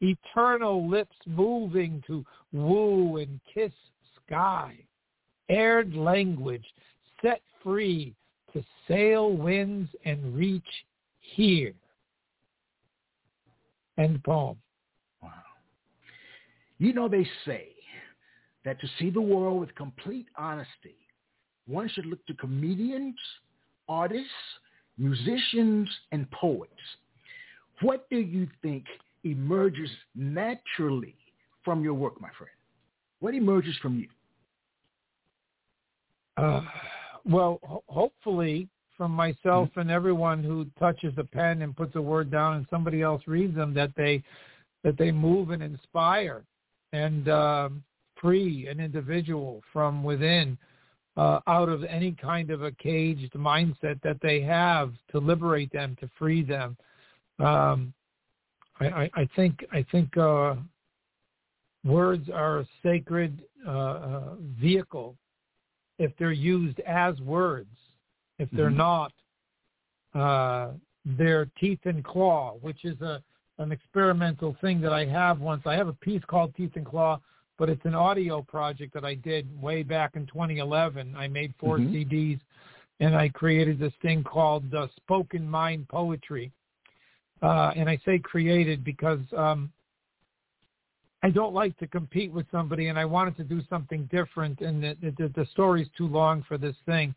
eternal lips moving to woo and kiss sky, aired language set free to sail winds and reach here. End poem. Wow. You know, they say that to see the world with complete honesty, one should look to comedians, artists, musicians, and poets. What do you think emerges naturally from your work, my friend? What emerges from you? Uh, well, ho- hopefully from myself mm-hmm. and everyone who touches a pen and puts a word down and somebody else reads them that they that they move and inspire and um, free an individual from within uh, out of any kind of a caged mindset that they have to liberate them, to free them. Um, I, I, I, think I think uh, words are a sacred uh, uh vehicle if they're used as words. If they're mm-hmm. not, uh, they're teeth and claw, which is a an experimental thing that I have once. I have a piece called Teeth and Claw but it's an audio project that I did way back in 2011. I made 4 mm-hmm. CDs, and I created this thing called uh, Spoken Mind Poetry. Uh, and I say created because um, I don't like to compete with somebody, and I wanted to do something different. And the, the, the story's too long for this thing.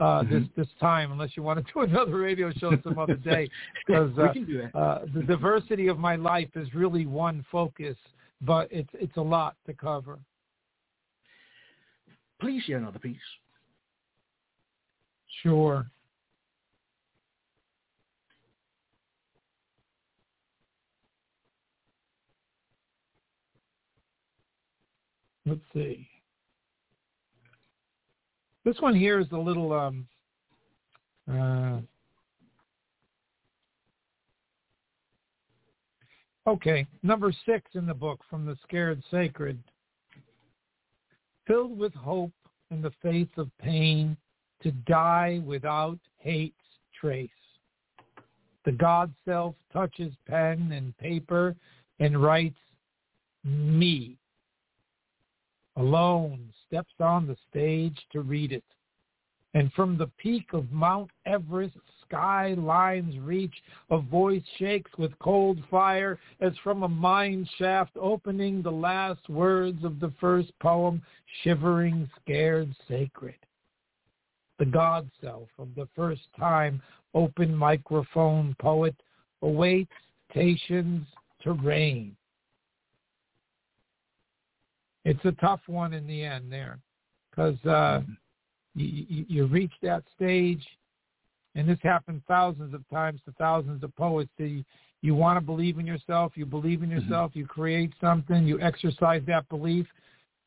Uh, mm-hmm. this this time, unless you want to *laughs* do another radio show some other *laughs* day, because uh, uh, the diversity of my life is really one focus, but it's it's a lot to cover. Please share another piece. Sure. Let's see. This one here is a little um, uh, Okay, number six in the book from the Scared Sacred. Filled with hope in the face of pain, to die without hate's trace. The God self touches pen and paper and writes, me. Alone steps on the stage to read it. And from the peak of Mount Everest skylines reach, a voice shakes with cold fire as from a mine shaft opening the last words of the first poem, shivering, scared, sacred. The God self of the first time open microphone poet awaits stations to reign. It's a tough one in the end there because uh, mm-hmm. you, you reach that stage and this happens thousands of times to thousands of poets. You, you want to believe in yourself, you believe in mm-hmm. yourself, mm-hmm. you create something, you exercise that belief,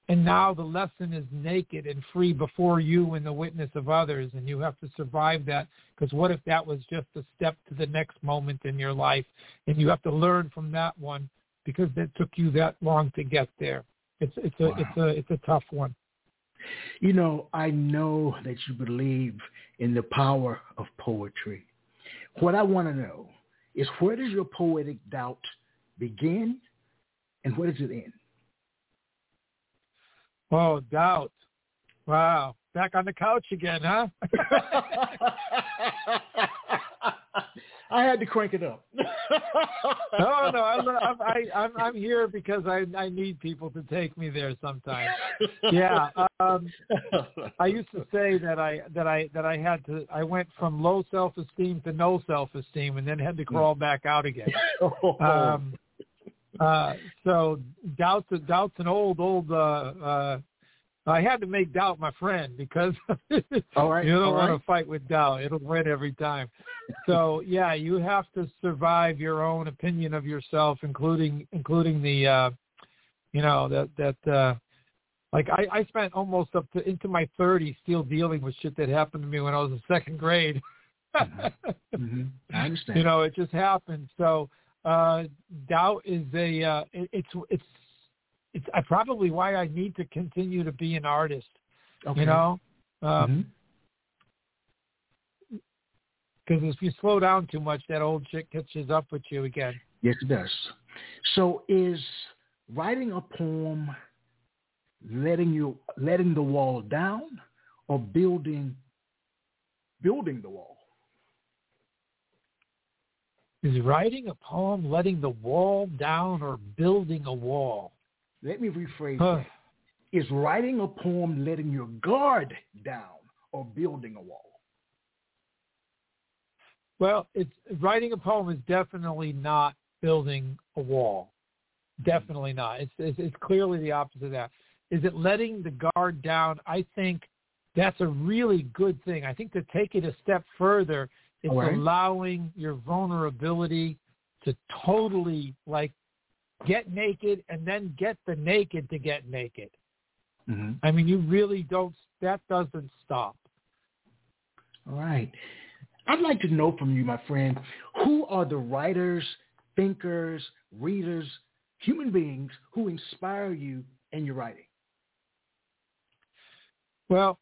and now the lesson is naked and free before you and the witness of others, and you have to survive that. Because what if that was just a step to the next moment in your life, and you have to learn from that one because it took you that long to get there. It's it's a wow. it's a it's a tough one. You know, I know that you believe in the power of poetry. What I want to know is where does your poetic doubt begin and where does it end? Oh, doubt. Wow. Back on the couch again, huh? *laughs* *laughs* I had to crank it up. *laughs* no, no, I, I, I'm I'm here because I I need people to take me there sometimes. Yeah, um, I used to say that I that I that I had to I went from low self esteem to no self esteem, and then had to crawl back out again. *laughs* Um, uh, so doubts doubts an old old uh, uh, I had to make doubt my friend because *laughs* all right, you don't want right. to fight with doubt. It'll win every time. So *laughs* yeah, you have to survive your own opinion of yourself, including including the uh you know, that that uh like I, I spent almost up to into my thirties still dealing with shit that happened to me when I was in second grade. mm-hmm. *laughs* Mm-hmm. I understand. You know, it just happened. So uh doubt is a uh it, it's it's it's I probably why I need to continue to be an artist. Okay. You know, because Mhm. if you slow down too much, that old shit catches up with you again. Yes, it does. So is writing a poem letting you letting the wall down or building building the wall? Is writing a poem letting the wall down or building a wall? Let me rephrase Huh. that. Is writing a poem letting your guard down or building a wall? Well, it's writing a poem is definitely not building a wall. Definitely not. It's, it's it's clearly the opposite of that. Is it letting the guard down? I think that's a really good thing. I think to take it a step further, it's right. allowing your vulnerability to totally like get naked and then get the naked to get naked. Mm-hmm. I mean, you really don't. That doesn't stop. All right. I'd like to know from you, my friend, who are the writers, thinkers, readers, human beings who inspire you in your writing? Well,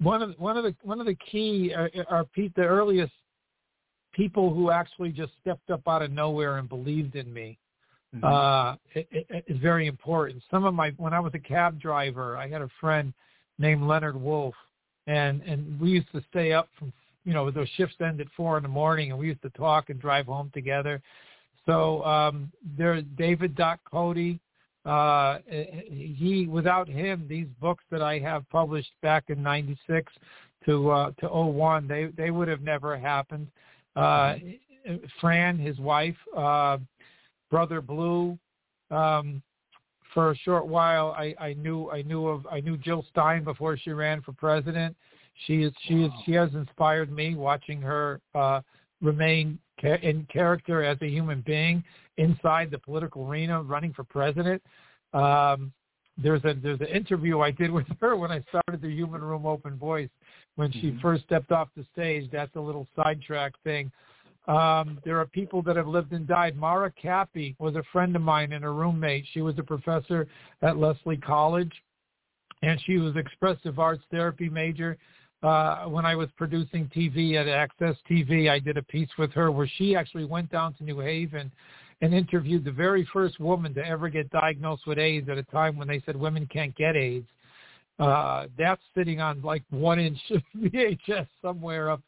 one of one of the one of the key are, are pe- the earliest people who actually just stepped up out of nowhere and believed in me. Mhm. Uh, it, it, it's very important. Some of my when I was a cab driver, I had a friend named Leonard Wolf, and and we used to stay up from you know those shifts end at four in the morning, and we used to talk and drive home together. So um, there's David Doc Cody. Uh, he without him, these books that I have published back in '96 to uh, to '01, they they would have never happened. Uh, Fran, his wife, uh, brother Blue. Um, for a short while, I, I knew I knew of I knew Jill Stein before she ran for president. She is she is she has inspired me watching her uh, remain ca- in character as a human being inside the political arena, running for president. Um, there's a there's an interview I did *laughs* with her when I started the Human Room Open Voice when she Mhm. first stepped off the stage. That's a little sidetrack thing. Um, there are people that have lived and died. Mara Cappy was a friend of mine and a roommate. She was a professor at Lesley College, and she was expressive arts therapy major. Uh, when I was producing TV at Access TV, I did a piece with her where she actually went down to New Haven and interviewed the very first woman to ever get diagnosed with AIDS at a time when they said women can't get AIDS. Uh, that's sitting on like one inch of *laughs* VHS somewhere up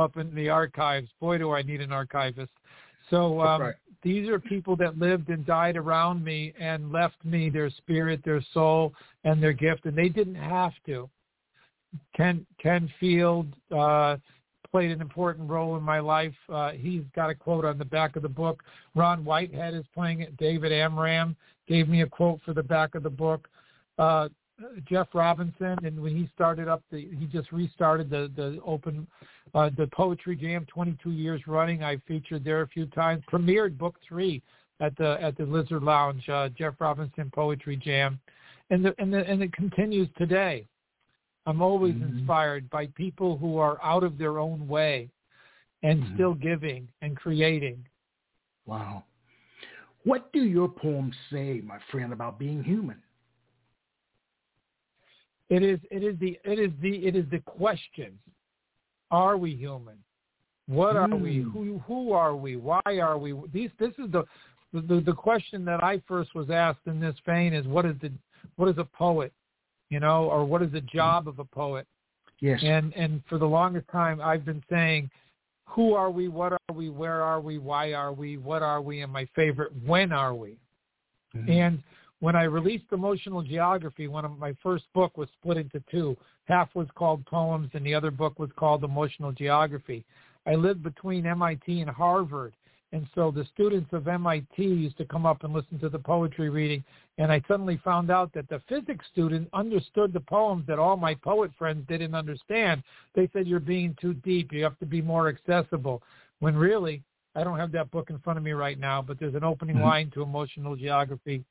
up in the archives. Boy, do I need an archivist. So um, Right. these are people that lived and died around me and left me their spirit, their soul, and their gift, and they didn't have to. Ken Ken Field uh, played an important role in my life. Uh, he's got a quote on the back of the book. Ron Whitehead is playing it. David Amram gave me a quote for the back of the book. Uh, Jeff Robinson, and when he started up the, he just restarted the the open, uh, the poetry jam, 22 years running. I featured there a few times. Premiered book three at the at the Lizard Lounge, uh, Jeff Robinson Poetry Jam, and the, and the, and it continues today. I'm always Mhm. inspired by people who are out of their own way, and Mhm. still giving and creating. Wow. What do your poems say, my friend, about being human? It is it is the it is the it is the question. Are we human? What are we? Hmm. Who who are we? Why are we? These this is the the the question that I first was asked in this vein is what is the what is a poet? You know, or what is the job of a poet? Yes. And and for the longest time I've been saying who are we, what are we, where are we, why are we, what are we, and my favorite, when are we? Mm-hmm. And when I released Emotional Geography, one of my first book was split into two. Half was called Poems, and the other book was called Emotional Geography. I lived between MIT and Harvard, and so the students of MIT used to come up and listen to the poetry reading, and I suddenly found out that the physics student understood the poems that all my poet friends didn't understand. They said, you're being too deep. You have to be more accessible. When really, I don't have that book in front of me right now, but there's an opening mm-hmm. line to Emotional Geography,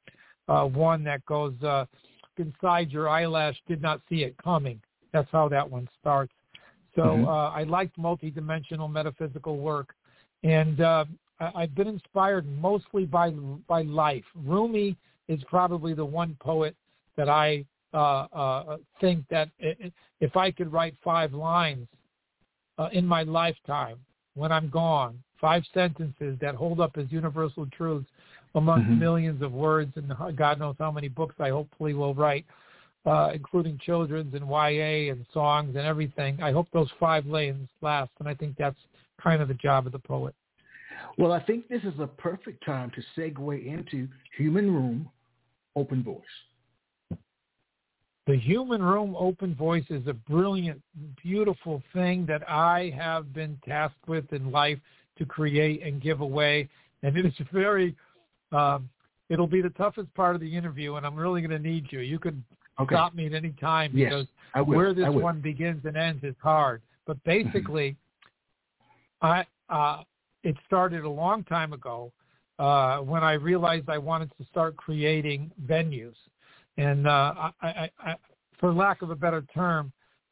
uh, one that goes, uh, inside your eyelash did not see it coming. That's how that one starts. So mm-hmm. uh, I liked multidimensional metaphysical work. And uh, I've been inspired mostly by by life. Rumi is probably the one poet that I uh, uh, think that if I could write five lines uh, in my lifetime when I'm gone, five sentences that hold up as universal truths among mm-hmm. millions of words and God knows how many books I hopefully will write, uh, including children's and YA and songs and everything. I hope those five lanes last, and I think that's kind of the job of the poet. Well, I think this is a perfect time to segue into Human Room Open Voice. The Human Room Open Voice is a brilliant, beautiful thing that I have been tasked with in life to create and give away. And it is very, um, it'll be the toughest part of the interview, and I'm really going to need you. You can okay. stop me at any time because yes, where this one begins and ends is hard. But basically, I uh, it started a long time ago uh, when I realized I wanted to start creating venues. And uh, I, I, I, for lack of a better term,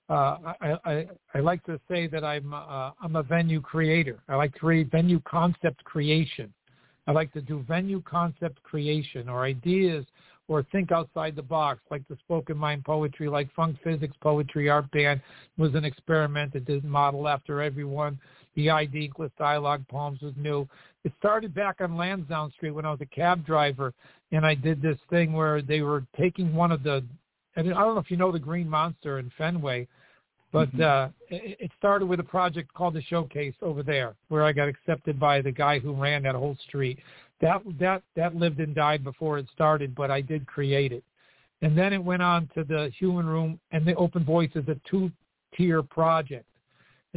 uh, I, I, I like to say that I'm uh, I'm a venue creator. I like to create venue concept creation. I like to do venue concept creation or ideas or think outside the box, like the spoken mind poetry, like funk physics poetry art band was an experiment that didn't model after everyone the ID inkless dialogue poems was new. It started back on Lansdowne Street when I was a cab driver, and I did this thing where they were taking one of the, and I don't know if you know the Green Monster in Fenway, but mm-hmm. uh, it, it started with a project called the Showcase over there, where I got accepted by the guy who ran that whole street. That that that lived and died before it started, but I did create it. And then it went on to the Human Room, and the Open Voice is a two-tier project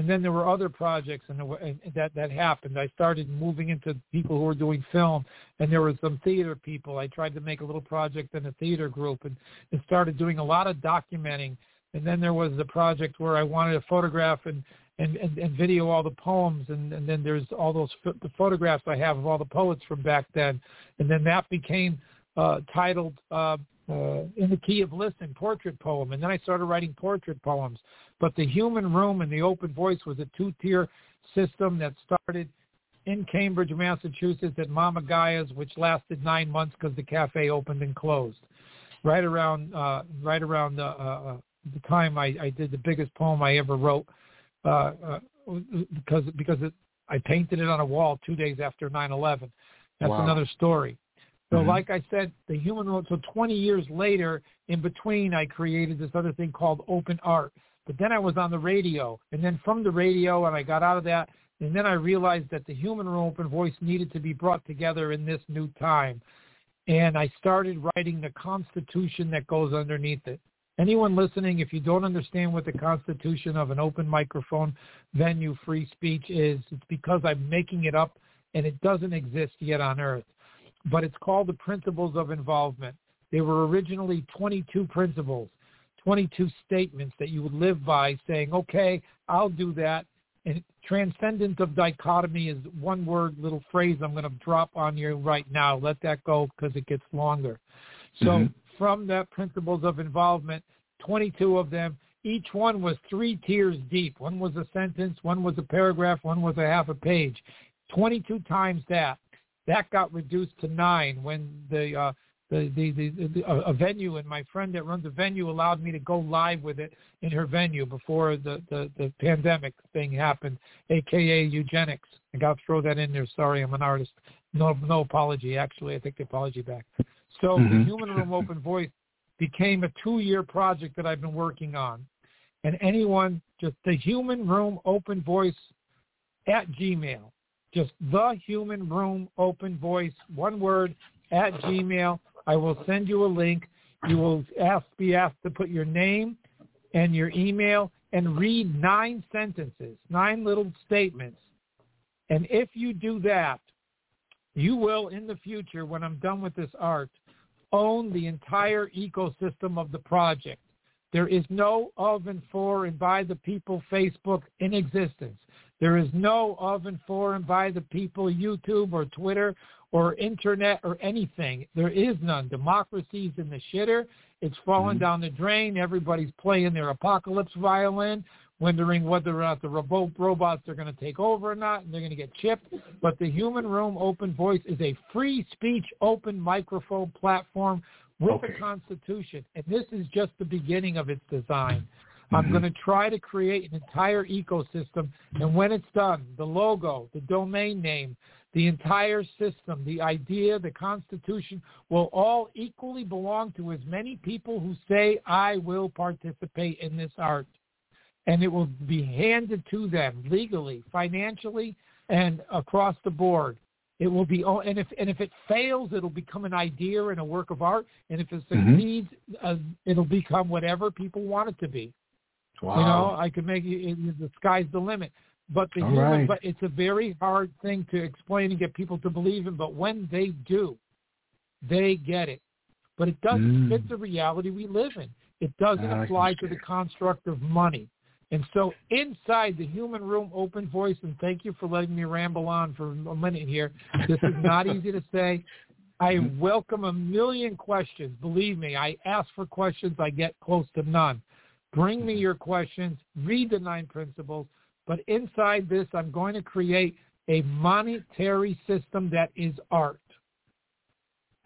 and then there were other projects and, and that that happened. I started moving into people who were doing film, and there were some theater people. I tried to make a little project in a theater group, and, and started doing a lot of documenting. And then there was the project where I wanted to photograph and and, and, and video all the poems, and, and then there's all those the photographs I have of all the poets from back then, and then that became uh, titled uh, uh, "In the Key of Listen" portrait poem, and then I started writing portrait poems. But the human room and the open voice was a two-tier system that started in Cambridge, Massachusetts at Mama Gaia's, which lasted nine months because the cafe opened and closed. Right around, uh, right around the, uh, uh, the time I, I did the biggest poem I ever wrote, uh, uh, because because it, I painted it on a wall two days after 9/11. That's wow. another story. So mm-hmm. like I said, the human road. So 20 years later, in between, I created this other thing called open art. But then I was on the radio, and then from the radio, and I got out of that, and then I realized that the human open voice needed to be brought together in this new time. And I started writing the constitution that goes underneath it. Anyone listening, if you don't understand what the constitution of an open microphone venue free speech is, it's because I'm making it up and it doesn't exist yet on earth. But it's called the principles of involvement. There were originally 22 principles. 22 statements that you would live by saying, okay, I'll do that. And transcendent of dichotomy is one word, little phrase I'm going to drop on you right now. Let that go because it gets longer. So mm-hmm. From that principles of involvement, 22 of them, each one was three tiers deep. One was a sentence, one was a paragraph, one was a half a page. 22 times that. That got reduced to nine when the uh, the, the, the, the a venue and my friend that runs a venue allowed me to go live with it in her venue before the, the, the pandemic thing happened, aka eugenics. I got to throw that in there. Sorry, I'm an artist. No, no apology. Actually, I take the apology back. So mm-hmm. the Human Room Open Voice became a two-year project that I've been working on. And anyone, just the Human Room Open Voice at Gmail. Just the human room open voice, one word at Gmail. I will send you a link. You will ask, be asked to put your name and your email and read nine sentences, nine little statements. And if you do that, you will in the future, when I'm done with this art, own the entire ecosystem of the project. There is no of and for and by the people Facebook in existence. There is no of and for and by the people YouTube or Twitter or internet or anything. There is none. Democracy's in the shitter. It's falling mm-hmm. down the drain. Everybody's playing their apocalypse violin, wondering whether or not the robot robots are going to take over or not, and they're going to get chipped. But the Human Room Open Voice is a free speech open microphone platform with okay. a constitution. And this is just the beginning of its design. Mm-hmm. I'm going to try to create an entire ecosystem. And when it's done, the logo, the domain name, the entire system, the idea, the Constitution will all equally belong to as many people who say, I will participate in this art. And it will be handed to them legally, financially, and across the board. It will be, and if and if it fails, it'll become an idea and a work of art. And if it mm-hmm. succeeds, mm-hmm. uh, it'll become whatever people want it to be. Wow. You know, I could make it, the sky's the limit. But the human, right. but it's a very hard thing to explain and get people to believe in. But when they do, they get it. But it doesn't mm. fit the reality we live in. It doesn't apply to the construct of money. And so inside the human room open voice, and thank you for letting me ramble on for a minute here. This is not *laughs* easy to say. I welcome a million questions. Believe me, I ask for questions. I get close to none. Bring me mm-hmm. your questions. Read the nine principles. But inside this, I'm going to create a monetary system that is art.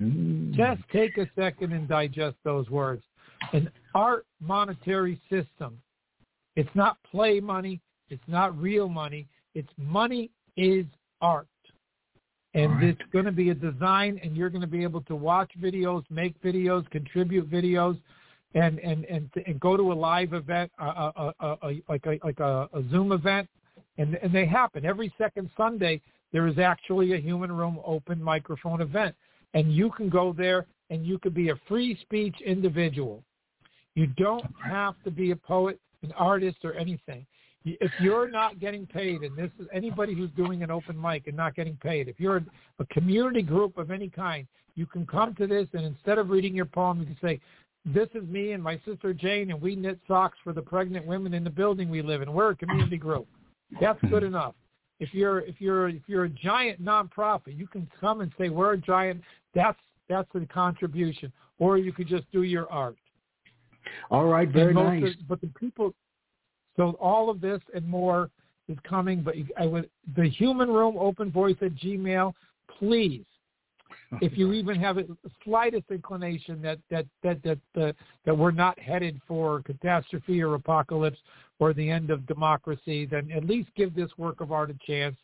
Mm. Just take a second and digest those words. An art monetary system. It's not play money. It's not real money. It's money is art. And right. it's going to be a design, and you're going to be able to watch videos, make videos, contribute videos, and and and, and go to a live event, uh, uh, uh, like a like a, a Zoom event, and and they happen every second Sunday. There is actually a human room open microphone event, and you can go there and you could be a free speech individual. You don't have to be a poet, an artist, or anything. If you're not getting paid, and this is anybody who's doing an open mic and not getting paid, if you're a community group of any kind, you can come to this and instead of reading your poem, you can say, this is me and my sister Jane, and we knit socks for the pregnant women in the building we live in. We're a community group. That's good hmm. enough. If you're if you're if you're a giant nonprofit, you can come and say we're a giant. That's that's a contribution. Or you could just do your art. All right, very nice. Of, but the people, so all of this and more is coming. But I would the human room open voice at Gmail. Please *laughs* if you even have a slightest inclination that that that that uh, that we're not headed for catastrophe or apocalypse or the end of democracy, then at least give this work of art a chance.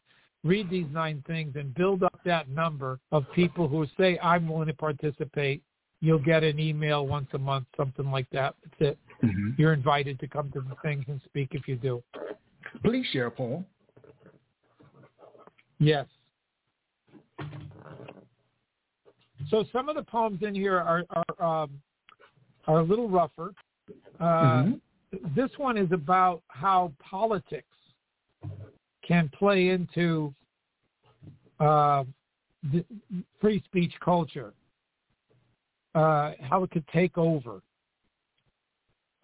Read these nine things and build up that number of people who say, "I'm willing to participate." You'll get an email once a month, something like that. That's it. Mm-hmm. You're invited to come to the things and speak if you do. Please share a poem. Yes. So some of the poems in here are are, um, are a little rougher. Uh, mm-hmm. This one is about how politics can play into uh, free speech culture, uh, how it could take over.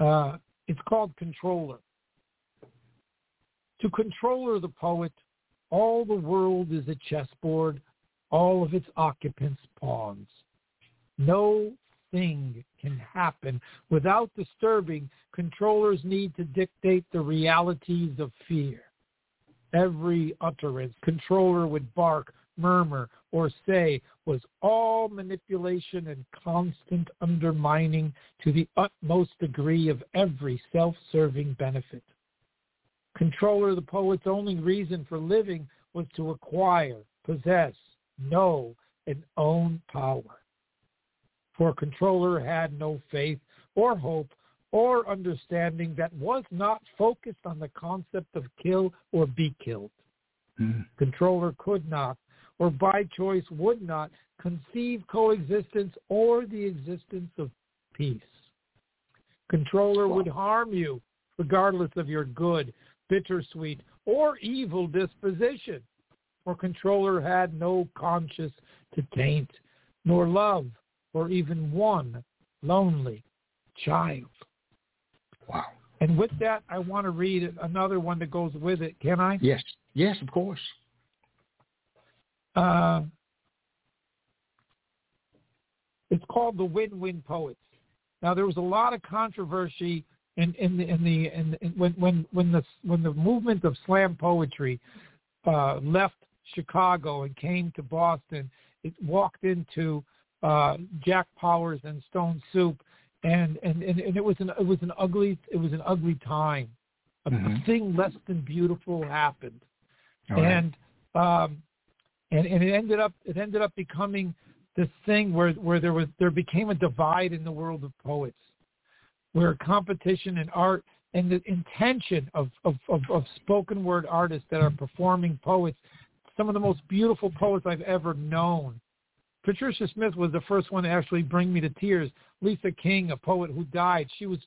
Uh, it's called Controller. To Controller the poet, all the world is a chessboard all of its occupants pawns. No thing can happen without disturbing controllers need to dictate the realities of fear. Every utterance controller would bark, murmur, or say was all manipulation and constant undermining to the utmost degree of every self-serving benefit. Controller, the poet's only reason for living was to acquire, possess, know, and own power. For controller had no faith or hope or understanding that was not focused on the concept of kill or be killed. Mm-hmm. Controller could not, or by choice would not, conceive coexistence or the existence of peace. Controller would harm you regardless of your good, bittersweet, or evil disposition. For controller had no conscience to taint, nor love, or even one lonely child. Wow. And with that, I want to read another one that goes with it. Can I? Yes. Yes, of course. Uh, it's called the Win-Win Poets. Now, there was a lot of controversy in in the in the in, in when when when the when the movement of slam poetry uh, left Chicago and came to Boston. It walked into uh, Jack Powers and Stone Soup, and, and and and it was an it was an ugly it was an ugly time. A, Mhm. a thing less than beautiful happened, right. and um, and and it ended up it ended up becoming this thing where where there was there became a divide in the world of poets, where competition in art and the intention of of, of, of spoken word artists that are performing poets, some of the most beautiful poets I've ever known. Patricia Smith was the first one to actually bring me to tears. Lisa King, a poet who died, she was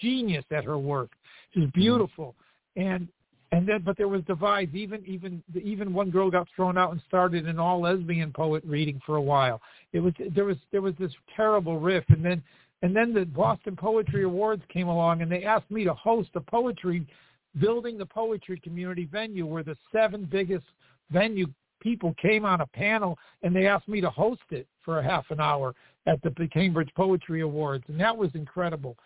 genius at her work. She was mm-hmm. beautiful, and and then but there was divides. Even even even one girl got thrown out and started an all lesbian poet reading for a while. It was there was there was this terrible rift, and then and then the Boston Poetry Awards came along, and they asked me to host a poetry, building the poetry community venue where the seven biggest venue people came on a panel, and they asked me to host it for a half an hour at the Cambridge Poetry Awards, and that was incredible.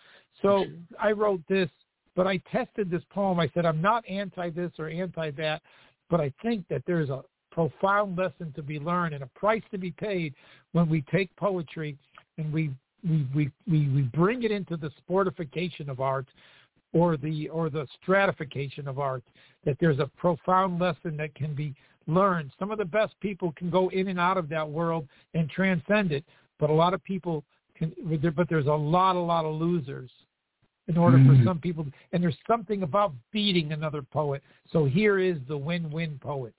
So I wrote this, but I tested this poem. I said I'm not anti this or anti that, but I think that there's a profound lesson to be learned and a price to be paid when we take poetry and we we we we, we bring it into the sportification of art or the or the stratification of art that there's a profound lesson that can be learned some of the best people can go in and out of that world and transcend it but a lot of people can but there's a lot a lot of losers in order for Mhm. some people and there's something about beating another poet so here is the win-win poets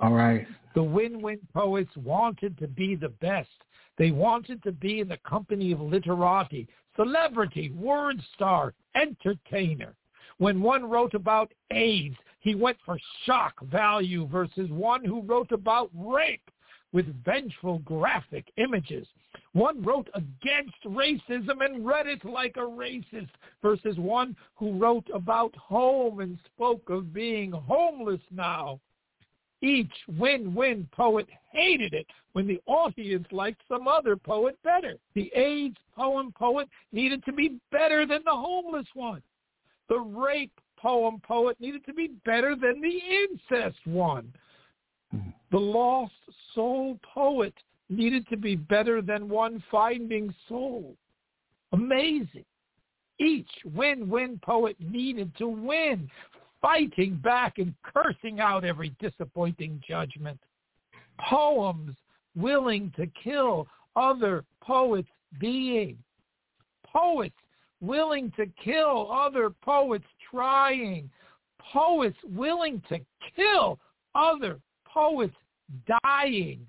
All right. the win-win poets wanted to be the best. They wanted to be in the company of literati, celebrity, word star, entertainer. When one wrote about AIDS, he went for shock value versus one who wrote about rape with vengeful graphic images. One wrote against racism and read it like a racist versus one who wrote about home and spoke of being homeless now. Each win-win poet hated it when the audience liked some other poet better. The AIDS poem poet needed to be better than the homeless one. The rape poem poet needed to be better than the incest one. Hmm. The lost soul poet needed to be better than one finding soul. Amazing. Each win-win poet needed to win, fighting back and cursing out every disappointing judgment. Poems willing to kill other poets' being. Poets willing to kill other poets trying. Poets willing to kill other poets dying.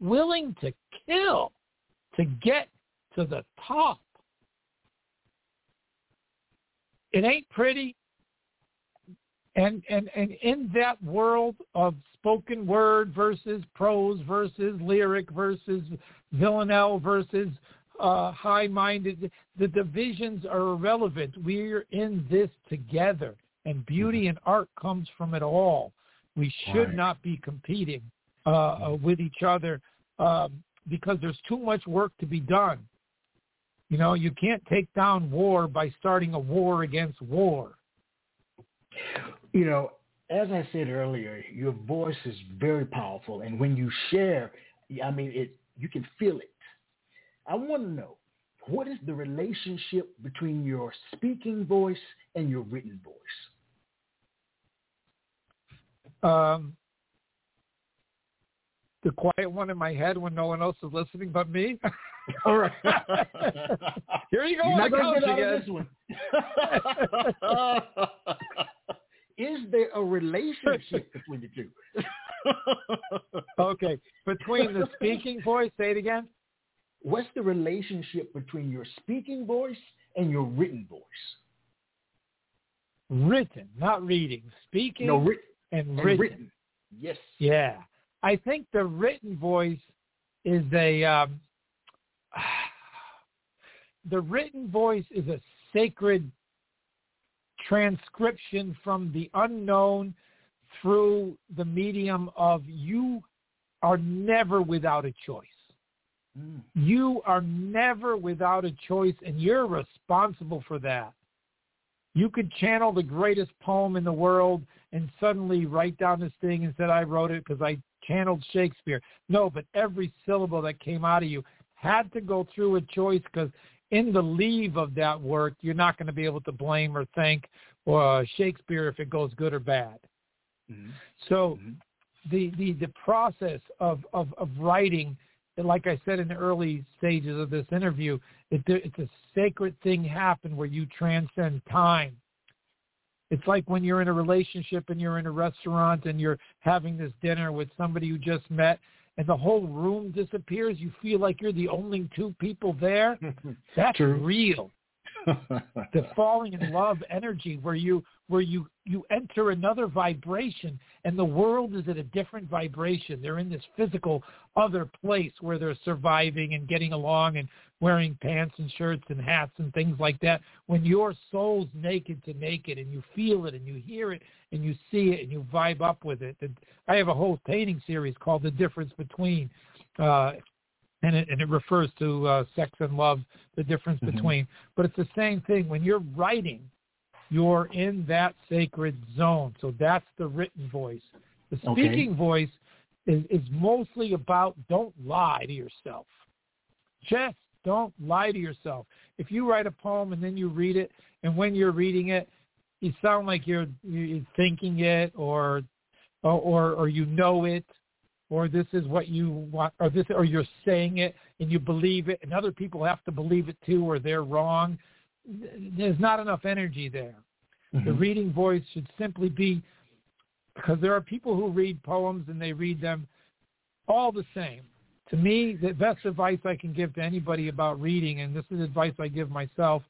Willing to kill to get to the top. It ain't pretty. And, and, and in that world of spoken word versus prose versus lyric versus villanelle versus uh, high-minded, the divisions are irrelevant. We're in this together, and beauty and art comes from it all. We should Right. not be competing uh, uh, with each other um, because there's too much work to be done. You know, you can't take down war by starting a war against war. You know, as I said earlier, your voice is very powerful, and when you share, I mean, it you can feel it. I want to know what is the relationship between your speaking voice and your written voice. Um, the quiet one in my head when no one else is listening but me. *laughs* All right. *laughs* Here you go You're not gonna get out of this one. *laughs* is there a relationship between the two? okay, between the speaking voice, say it again. What's the relationship between your speaking voice and your written voice? Written, not reading. Speaking no, written. And, and written. written. Yes. Yeah. I think the written voice is a um, *sighs* the written voice is a sacred transcription from the unknown through the medium of you are never without a choice. Mm. You are never without a choice and you're responsible for that. You could channel the greatest poem in the world and suddenly write down this thing and said, I wrote it because I channeled Shakespeare. No, but every syllable that came out of you had to go through a choice because in the leave of that work, you're not going to be able to blame or thank uh, Shakespeare if it goes good or bad. Mm-hmm. So mm-hmm. the, the, the process of, of, of writing, like I said in the early stages of this interview, it, it's a sacred thing happen where you transcend time. It's like when you're in a relationship and you're in a restaurant and you're having this dinner with somebody you just met and the whole room disappears. You feel like you're the only two people there. *laughs* That's True. real. *laughs* the falling in love energy where you where you you enter another vibration and the world is at a different vibration. They're in this physical other place where they're surviving and getting along and wearing pants and shirts and hats and things like that. When your soul's naked to naked and you feel it and you hear it and you see it and you vibe up with it. And i have a whole painting series called the difference between uh and it, and it refers to uh, sex and love, the difference mm-hmm. between. But it's the same thing. When you're writing, you're in that sacred zone. So that's the written voice. The speaking okay. voice is, is mostly about don't lie to yourself. Just don't lie to yourself. If you write a poem and then you read it, and when you're reading it, you sound like you're, you're thinking it or, or or you know it or this is what you want, or this, or you're saying it and you believe it, and other people have to believe it too, or they're wrong. There's not enough energy there. Mm-hmm. The reading voice should simply be because there are people who read poems and they read them all the same. To me, the best advice I can give to anybody about reading, and this is advice I give myself,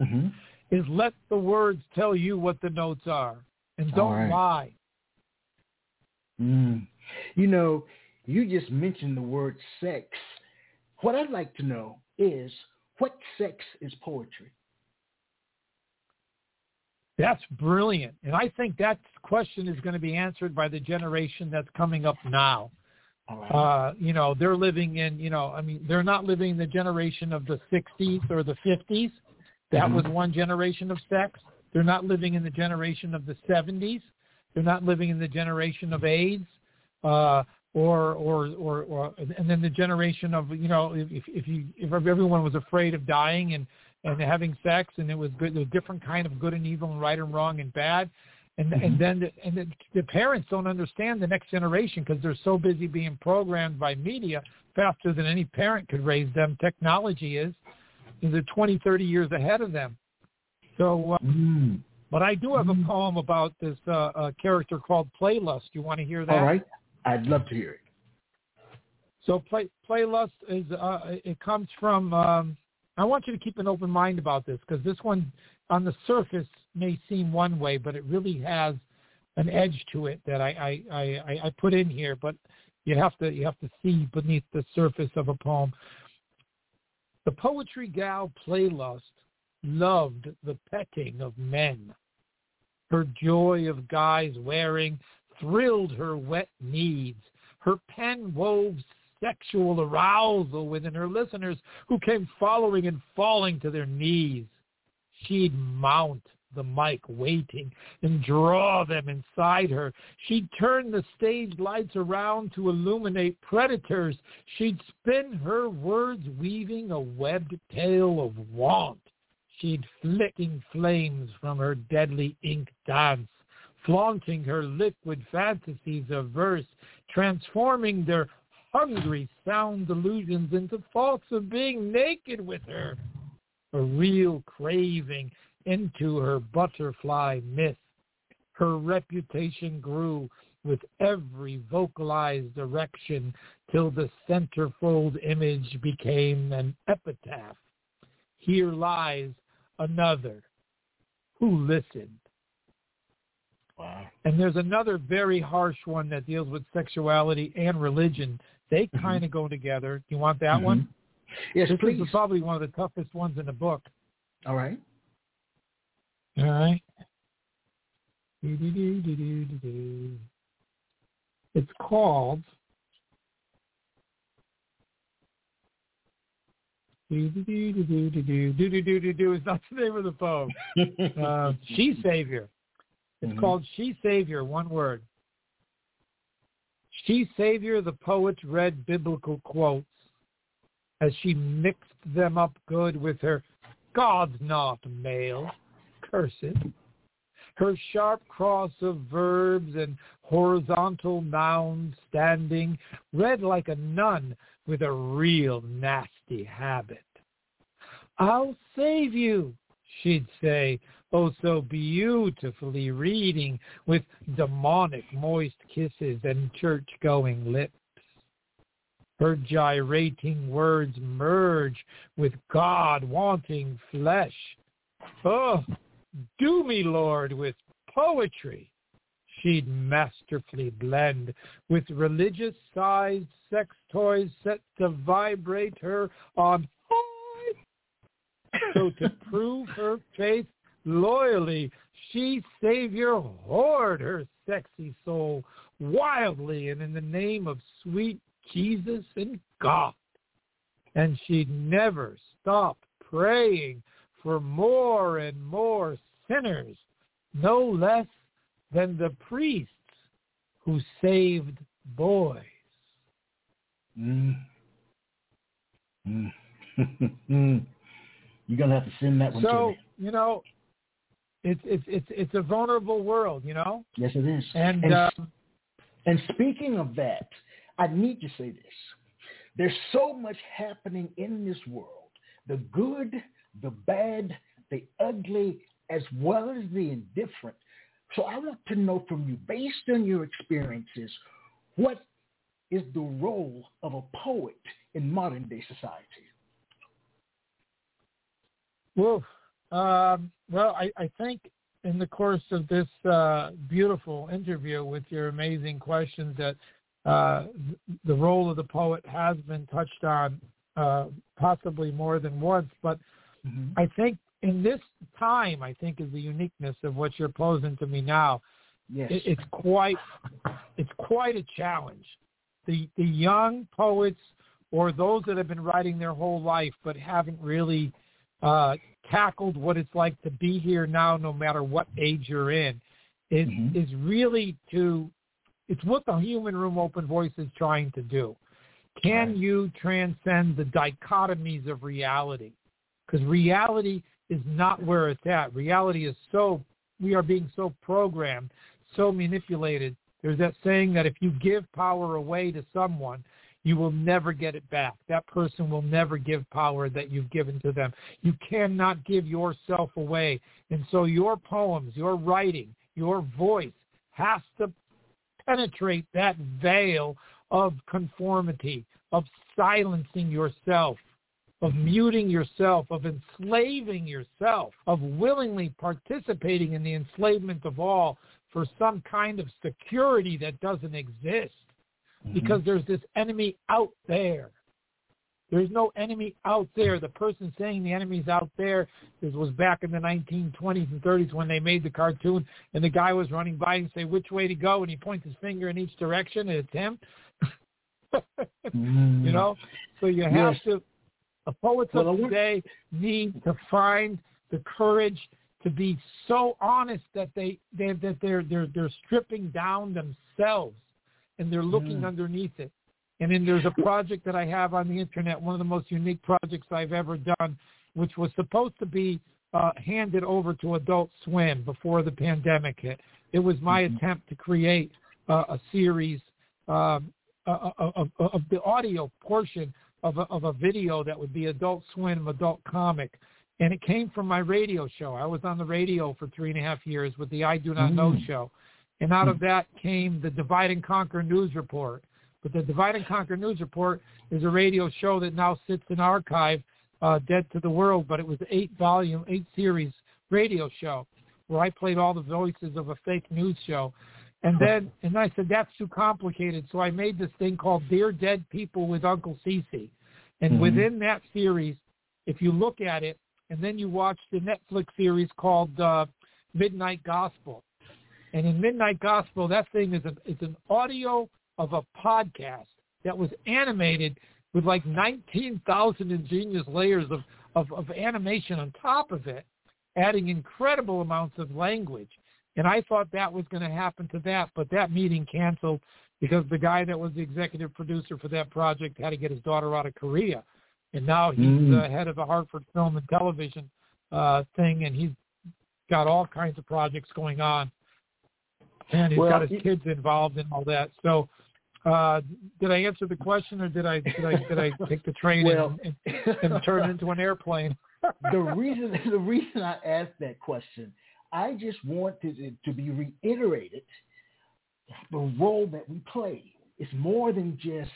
mm-hmm. is let the words tell you what the notes are, and don't right. lie. Mm. You know, you just mentioned the word sex. What I'd like to know is what sex is poetry? That's brilliant. And I think that question is going to be answered by the generation that's coming up now. Uh, you know, they're living in, you know, I mean, they're not living in the generation of the 60s or the 50s. That mm-hmm. was one generation of sex. They're not living in the generation of the 70s. They're not living in the generation of AIDS uh, or, or, or, or, and then the generation of, you know, if, if you, if everyone was afraid of dying and, and having sex and it was good, a different kind of good and evil and right and wrong and bad. And, mm-hmm. and then the, and the, the parents don't understand the next generation because they're so busy being programmed by media faster than any parent could raise them. Technology is, they're 20, 30 years ahead of them. So, uh, mm. but I do have mm. a poem about this uh, uh, character called Playlust. You want to hear that? All right. I'd love to hear it. So play Playlust is uh, it comes from. Um, I want you to keep an open mind about this because this one on the surface may seem one way, but it really has an edge to it that I, I, I, I put in here. But you have to you have to see beneath the surface of a poem. The poetry gal Playlust loved the petting of men, her joy of guys wearing thrilled her wet needs. Her pen wove sexual arousal within her listeners who came following and falling to their knees. She'd mount the mic waiting and draw them inside her. She'd turn the stage lights around to illuminate predators. She'd spin her words weaving a webbed tale of want. She'd flicking flames from her deadly ink dance flaunting her liquid fantasies of verse, transforming their hungry sound delusions into thoughts of being naked with her, a real craving into her butterfly myth. Her reputation grew with every vocalized erection till the centerfold image became an epitaph. Here lies another who listened. Wow. And there's another very harsh one that deals with sexuality and religion. They Mhm. kind of go together. You want that Mhm. one? Yes, this please. is probably one of the toughest ones in the book. All right. All right. It's called do-do-do-do-do-do. Do-do-do-do-do is not the name of the poem. Uh, she Savior. It's Mhm. called She Savior, one word. She Savior, the poet read biblical quotes as she mixed them up good with her God's not male, cursive. Her sharp cross of verbs and horizontal nouns standing, read like a nun with a real nasty habit. I'll save you, she'd say, oh so beautifully reading with demonic moist kisses and church-going lips. Her gyrating words merge with God-wanting flesh. Oh, do me, Lord, with poetry. She'd masterfully blend with religious-sized sex toys set to vibrate her on high. So to *laughs* prove her faith loyally, she, Savior, whored her sexy soul wildly and in the name of sweet Jesus and God. And she'd never stop praying for more and more sinners, no less than the priests who saved boys. Mm. Mm. *laughs* You're gonna have to send that one to So me. you know, it's it's it's it's a vulnerable world, you know, Yes, it is. and, And um, And speaking of that, I need to say this. There's so much happening in this world. The good, the bad, the ugly, as well as the indifferent. So I want to know from you, based on your experiences, what is the role of a poet in modern day society? Woof. Um, well, I, I think in the course of this uh, beautiful interview with your amazing questions that uh, the role of the poet has been touched on uh, possibly more than once. But Mm-hmm. I think in this time, I think is the uniqueness of what you're posing to me now. Yes. It, it's quite it's quite a challenge. The the young poets or those that have been writing their whole life but haven't really uh, tackled what it's like to be here now, no matter what age you're in, is Mhm. is really to it's what the Human Room Open Voice is trying to do. Can Right. you transcend the dichotomies of reality? Because reality is not where it's at. Reality is so we are being so programmed, so manipulated. There's that saying that if you give power away to someone, you will never get it back. That person will never give power that you've given to them. You cannot give yourself away. And so your poems, your writing, your voice has to penetrate that veil of conformity, of silencing yourself, of muting yourself, of enslaving yourself, of willingly participating in the enslavement of all for some kind of security that doesn't exist Mhm. because there's this enemy out there. There's no enemy out there. The person saying the enemy's out there this was back in the 1920s and 30s when they made the cartoon, and the guy was running by and say which way to go, and he points his finger in each direction, and it's him. *laughs* Mm. you know, so you have Yes. to. The poets Well, of today need to find the courage to be so honest that they, they that they're they're they're stripping down themselves and they're looking Mm. underneath it. And then there's a project that I have on the internet, one of the most unique projects I've ever done, which was supposed to be uh, handed over to Adult Swim before the pandemic hit. It was my Mhm. attempt to create uh, a series um, of, of, of the audio portion of a, of a video that would be Adult Swim, adult comic, and it came from my radio show. I was on the radio for three and a half years with the I Do Not Know Mm. show, and out of that came the Divide and Conquer News Report. But the Divide and Conquer News Report is a radio show that now sits in archive, uh, dead to the world. But it was an eight volume, eight series radio show where I played all the voices of a fake news show. And then, and I said that's too complicated, so I made this thing called Dear Dead People with Uncle CC. And Mhm. within that series, if you look at it, and then you watch the Netflix series called uh, Midnight Gospel. And in Midnight Gospel, that thing is, a, is an audio of a podcast that was animated with like 19,000 ingenious layers of, of, of animation on top of it, adding incredible amounts of language. And I thought that was going to happen to that, but that meeting canceled because the guy that was the executive producer for that project had to get his daughter out of Korea. And now he's Mm. the head of the Hartford Film and Television uh, thing, and he's got all kinds of projects going on. And he's Well, got his it- kids involved and all that. So uh, did I answer the question, or did I did I did I take the train Well, and, and, and turn it into an airplane? *laughs* *laughs* the reason the reason I asked that question, I just wanted it to be reiterated. The role that we play is more than just,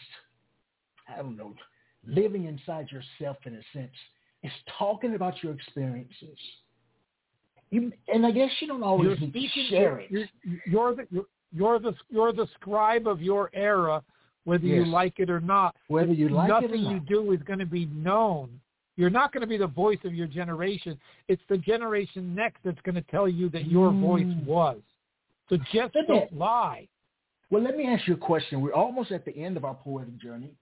I don't know, living inside yourself in a sense. It's talking about your experiences. You, and I guess you don't always You're need to speaking. share it. You're, you're the you're, you're the you're the scribe of your era, whether you like it or not. Whether you like it or Nothing you do is going to be known. You're not going to be the voice of your generation. It's the generation next that's going to tell you that your voice Mm. was. So just Isn't don't it? lie. Well, let me ask you a question. We're almost at the end of our poetic journey.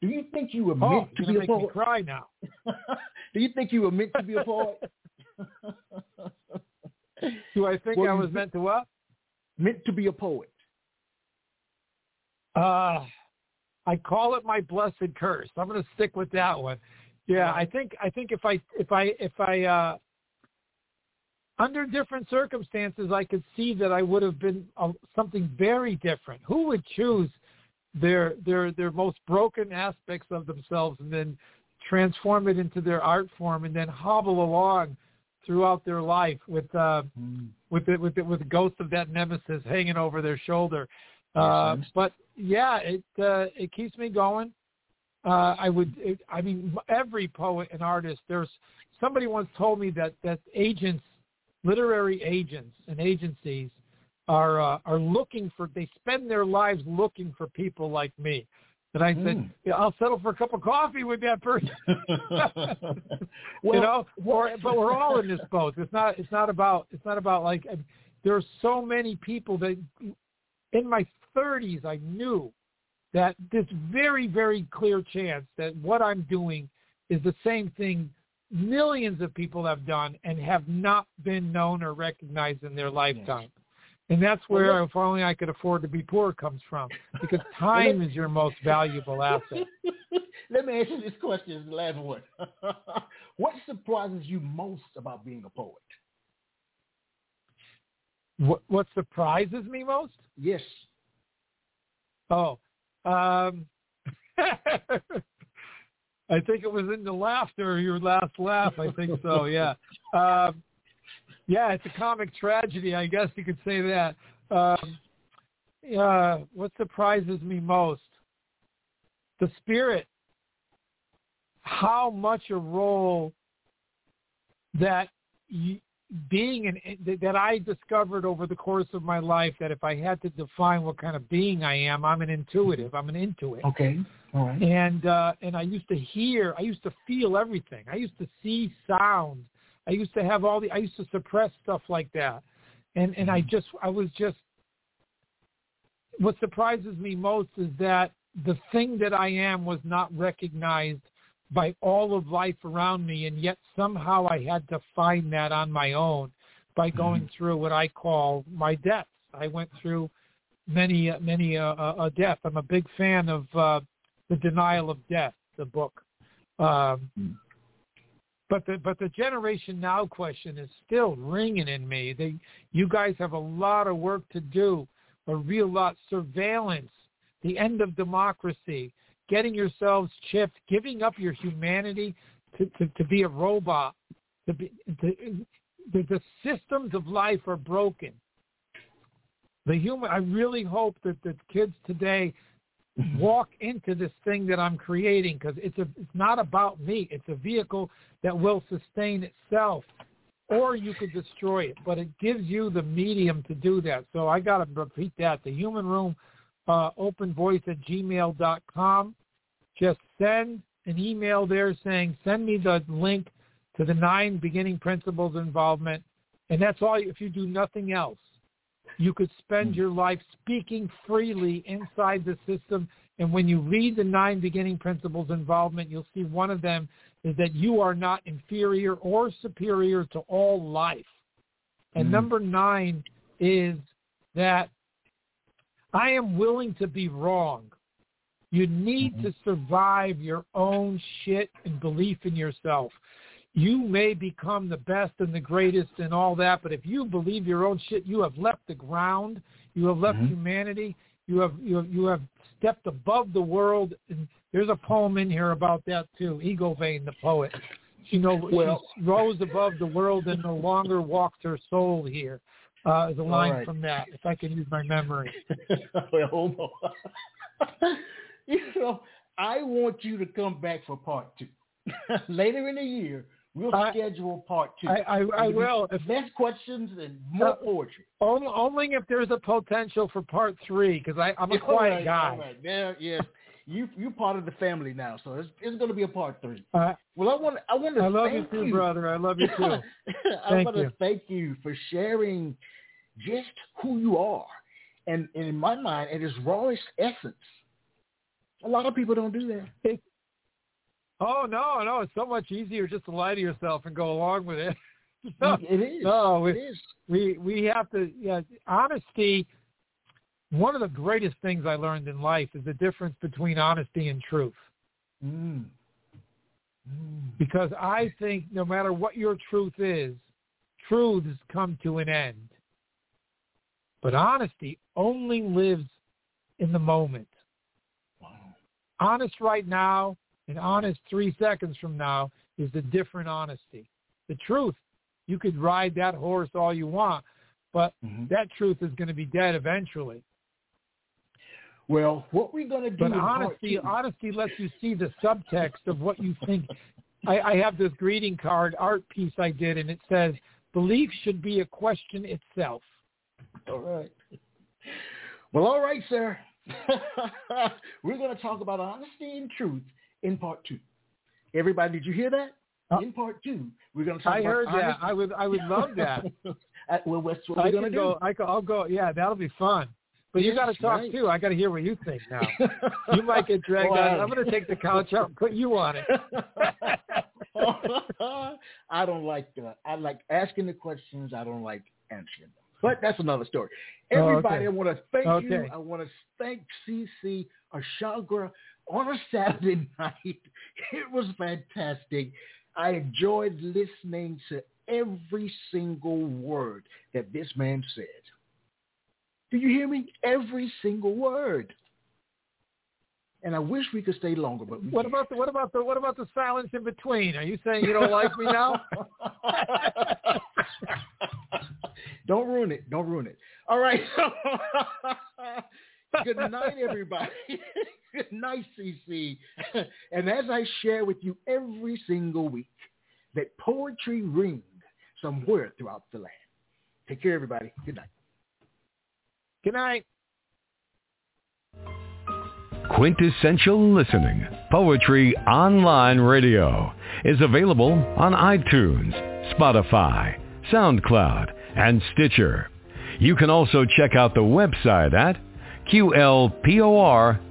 Do you think you were Oh, meant to be a me poet? cry now. *laughs* Do you think you were meant to be a poet? *laughs* Do I think Well, I was meant to what? meant to be a poet. Uh, I call it my blessed curse. I'm going to stick with that one. Yeah, I think I think if I if I if I uh, under different circumstances, I could see that I would have been uh, something very different. Who would choose their their their most broken aspects of themselves and then transform it into their art form and then hobble along throughout their life with uh, with it with it with the ghost of that nemesis hanging over their shoulder. Uh, but yeah, it uh, it keeps me going. Uh, I would, it, I mean, every poet and artist. There's somebody once told me that that agents, literary agents and agencies, are uh, are looking for. They spend their lives looking for people like me. And I said, Mm. yeah, I'll settle for a cup of coffee with that person. *laughs* *laughs* Well, you know, or, but we're all in this boat. It's not. It's not about. It's not about like. I- There are so many people that, in my 30s, I knew that this very, very clear chance that what I'm doing is the same thing millions of people have done and have not been known or recognized in their lifetime. And that's where, look- if only I could afford to be poor, comes from. Because *laughs* time is your most valuable asset. *laughs* Let me ask you this question, the last one. *laughs* what surprises you most about being a poet? What, what surprises me most? Yes. Oh, um, I think it was in the laughter, your last laugh. I think so. Yeah, um, yeah. It's a comic tragedy, I guess you could say that. Um, uh, what surprises me most? The spirit. How much a role that you, being an that I discovered over the course of my life that if I had to define what kind of being I am, I'm an intuitive. I'm an intuit. Okay. All right. And uh and I used to hear, I used to feel everything. I used to see sounds. I used to have all the I used to suppress stuff like that. And and I just I was just what surprises me most is that the thing that I am was not recognized by all of life around me, and yet somehow I had to find that on my own by going through what I call my deaths. I went through many, uh, many uh, a, a death. I'm a big fan of uh, the Denial of Death, the book. Um, Mm. But the but the Generation Now question is still ringing in me. They, you guys have a lot of work to do, a real lot. Surveillance, the end of democracy, getting yourselves chipped, giving up your humanity to, to, to be a robot. The, the, the, the systems of life are broken. The human. I really hope that the kids today walk into this thing that I'm creating because it's a it's not about me. It's a vehicle that will sustain itself, or you could destroy it. But it gives you the medium to do that. So I got to repeat that: the human room, uh, open voice at gmail dot com. Just send an email there saying send me the link to the nine beginning principles involvement, and that's all. If you do nothing else, you could spend hmm. your life speaking freely inside the system. And when you read the nine beginning principles involvement, you'll see one of them is that you are not inferior or superior to all life. And mm. number nine is that I am willing to be wrong. You need mm-hmm. to survive your own shit and belief in yourself you may become the best and the greatest and all that, but if you believe your own shit, you have left the ground. You have left mm-hmm. humanity. You have you have you have stepped above the world. And there's a poem in here about that too. Ego Vein, the poet. You know, well, she rose above the world and no longer walks her soul here. Uh, is a line right. from that, if I can use my memory. *laughs* well, *laughs* you know, I want you to come back for part two *laughs* later in the year We'll I, schedule part two. I, I, I will. If less questions and more uh, poetry. Only, only if there's a potential for part three, because I'm a quiet right, guy. All right. Yeah, yeah. you you part of the family now, so it's it's going to be a part three. Uh, well, I want I want to I love thank you too, you. brother. I love you too. *laughs* I want to thank you for sharing just who you are, and, and in my mind, at its rawest essence. A lot of people don't do that. It, Oh no, no, it's so much easier just to lie to yourself and go along with it. *laughs* no, it is. No, we, it is. We we have to. Yeah, honesty. One of the greatest things I learned in life is the difference between honesty and truth. Mm. Mm. Because I think no matter what your truth is, truths come to an end. But honesty only lives in the moment. Wow. Honest right now an honest three seconds from now is a different honesty. The truth, you could ride that horse all you want, but mm-hmm. that truth is going to be dead eventually. Well, what we're going to do. But honesty, honesty lets you see the subtext of what you think. I, I have this greeting card art piece I did, and it says, "Belief should be a question itself." All right. Well, all right, sir. *laughs* we're going to talk about honesty and truth in part two. Everybody, did you hear that? Uh, in part two, we're going to talk I. I heard that. I would. I would love *laughs* that. well, that's what we're going to do. I can, I'll go. Yeah, that'll be fun. But you got to talk right. too. I got to hear what you think now. *laughs* you might get dragged well, out. I'm going to take the couch out and put you on it. *laughs* I don't like that. I like asking the questions. I don't like answering them. But that's another story. Everybody, oh, okay. I want to thank okay. you. I want to thank CC Arshagra on a Saturday *laughs* night. It was fantastic. I enjoyed listening to every single word that this man said. Do you hear me? Every single word. And I wish we could stay longer, but what about the what about the what about the silence in between? Are you saying you don't like me now? *laughs* don't ruin it. Don't ruin it. All right. *laughs* Good night, everybody. *laughs* Good night, CC. *laughs* and as I share with you every single week, that poetry ring somewhere throughout the land. Take care, everybody. Good night. Good night. Quintessential Listening, Poetry Online Radio, is available on iTunes, Spotify, SoundCloud, and Stitcher. You can also check out the website at qlpor.com.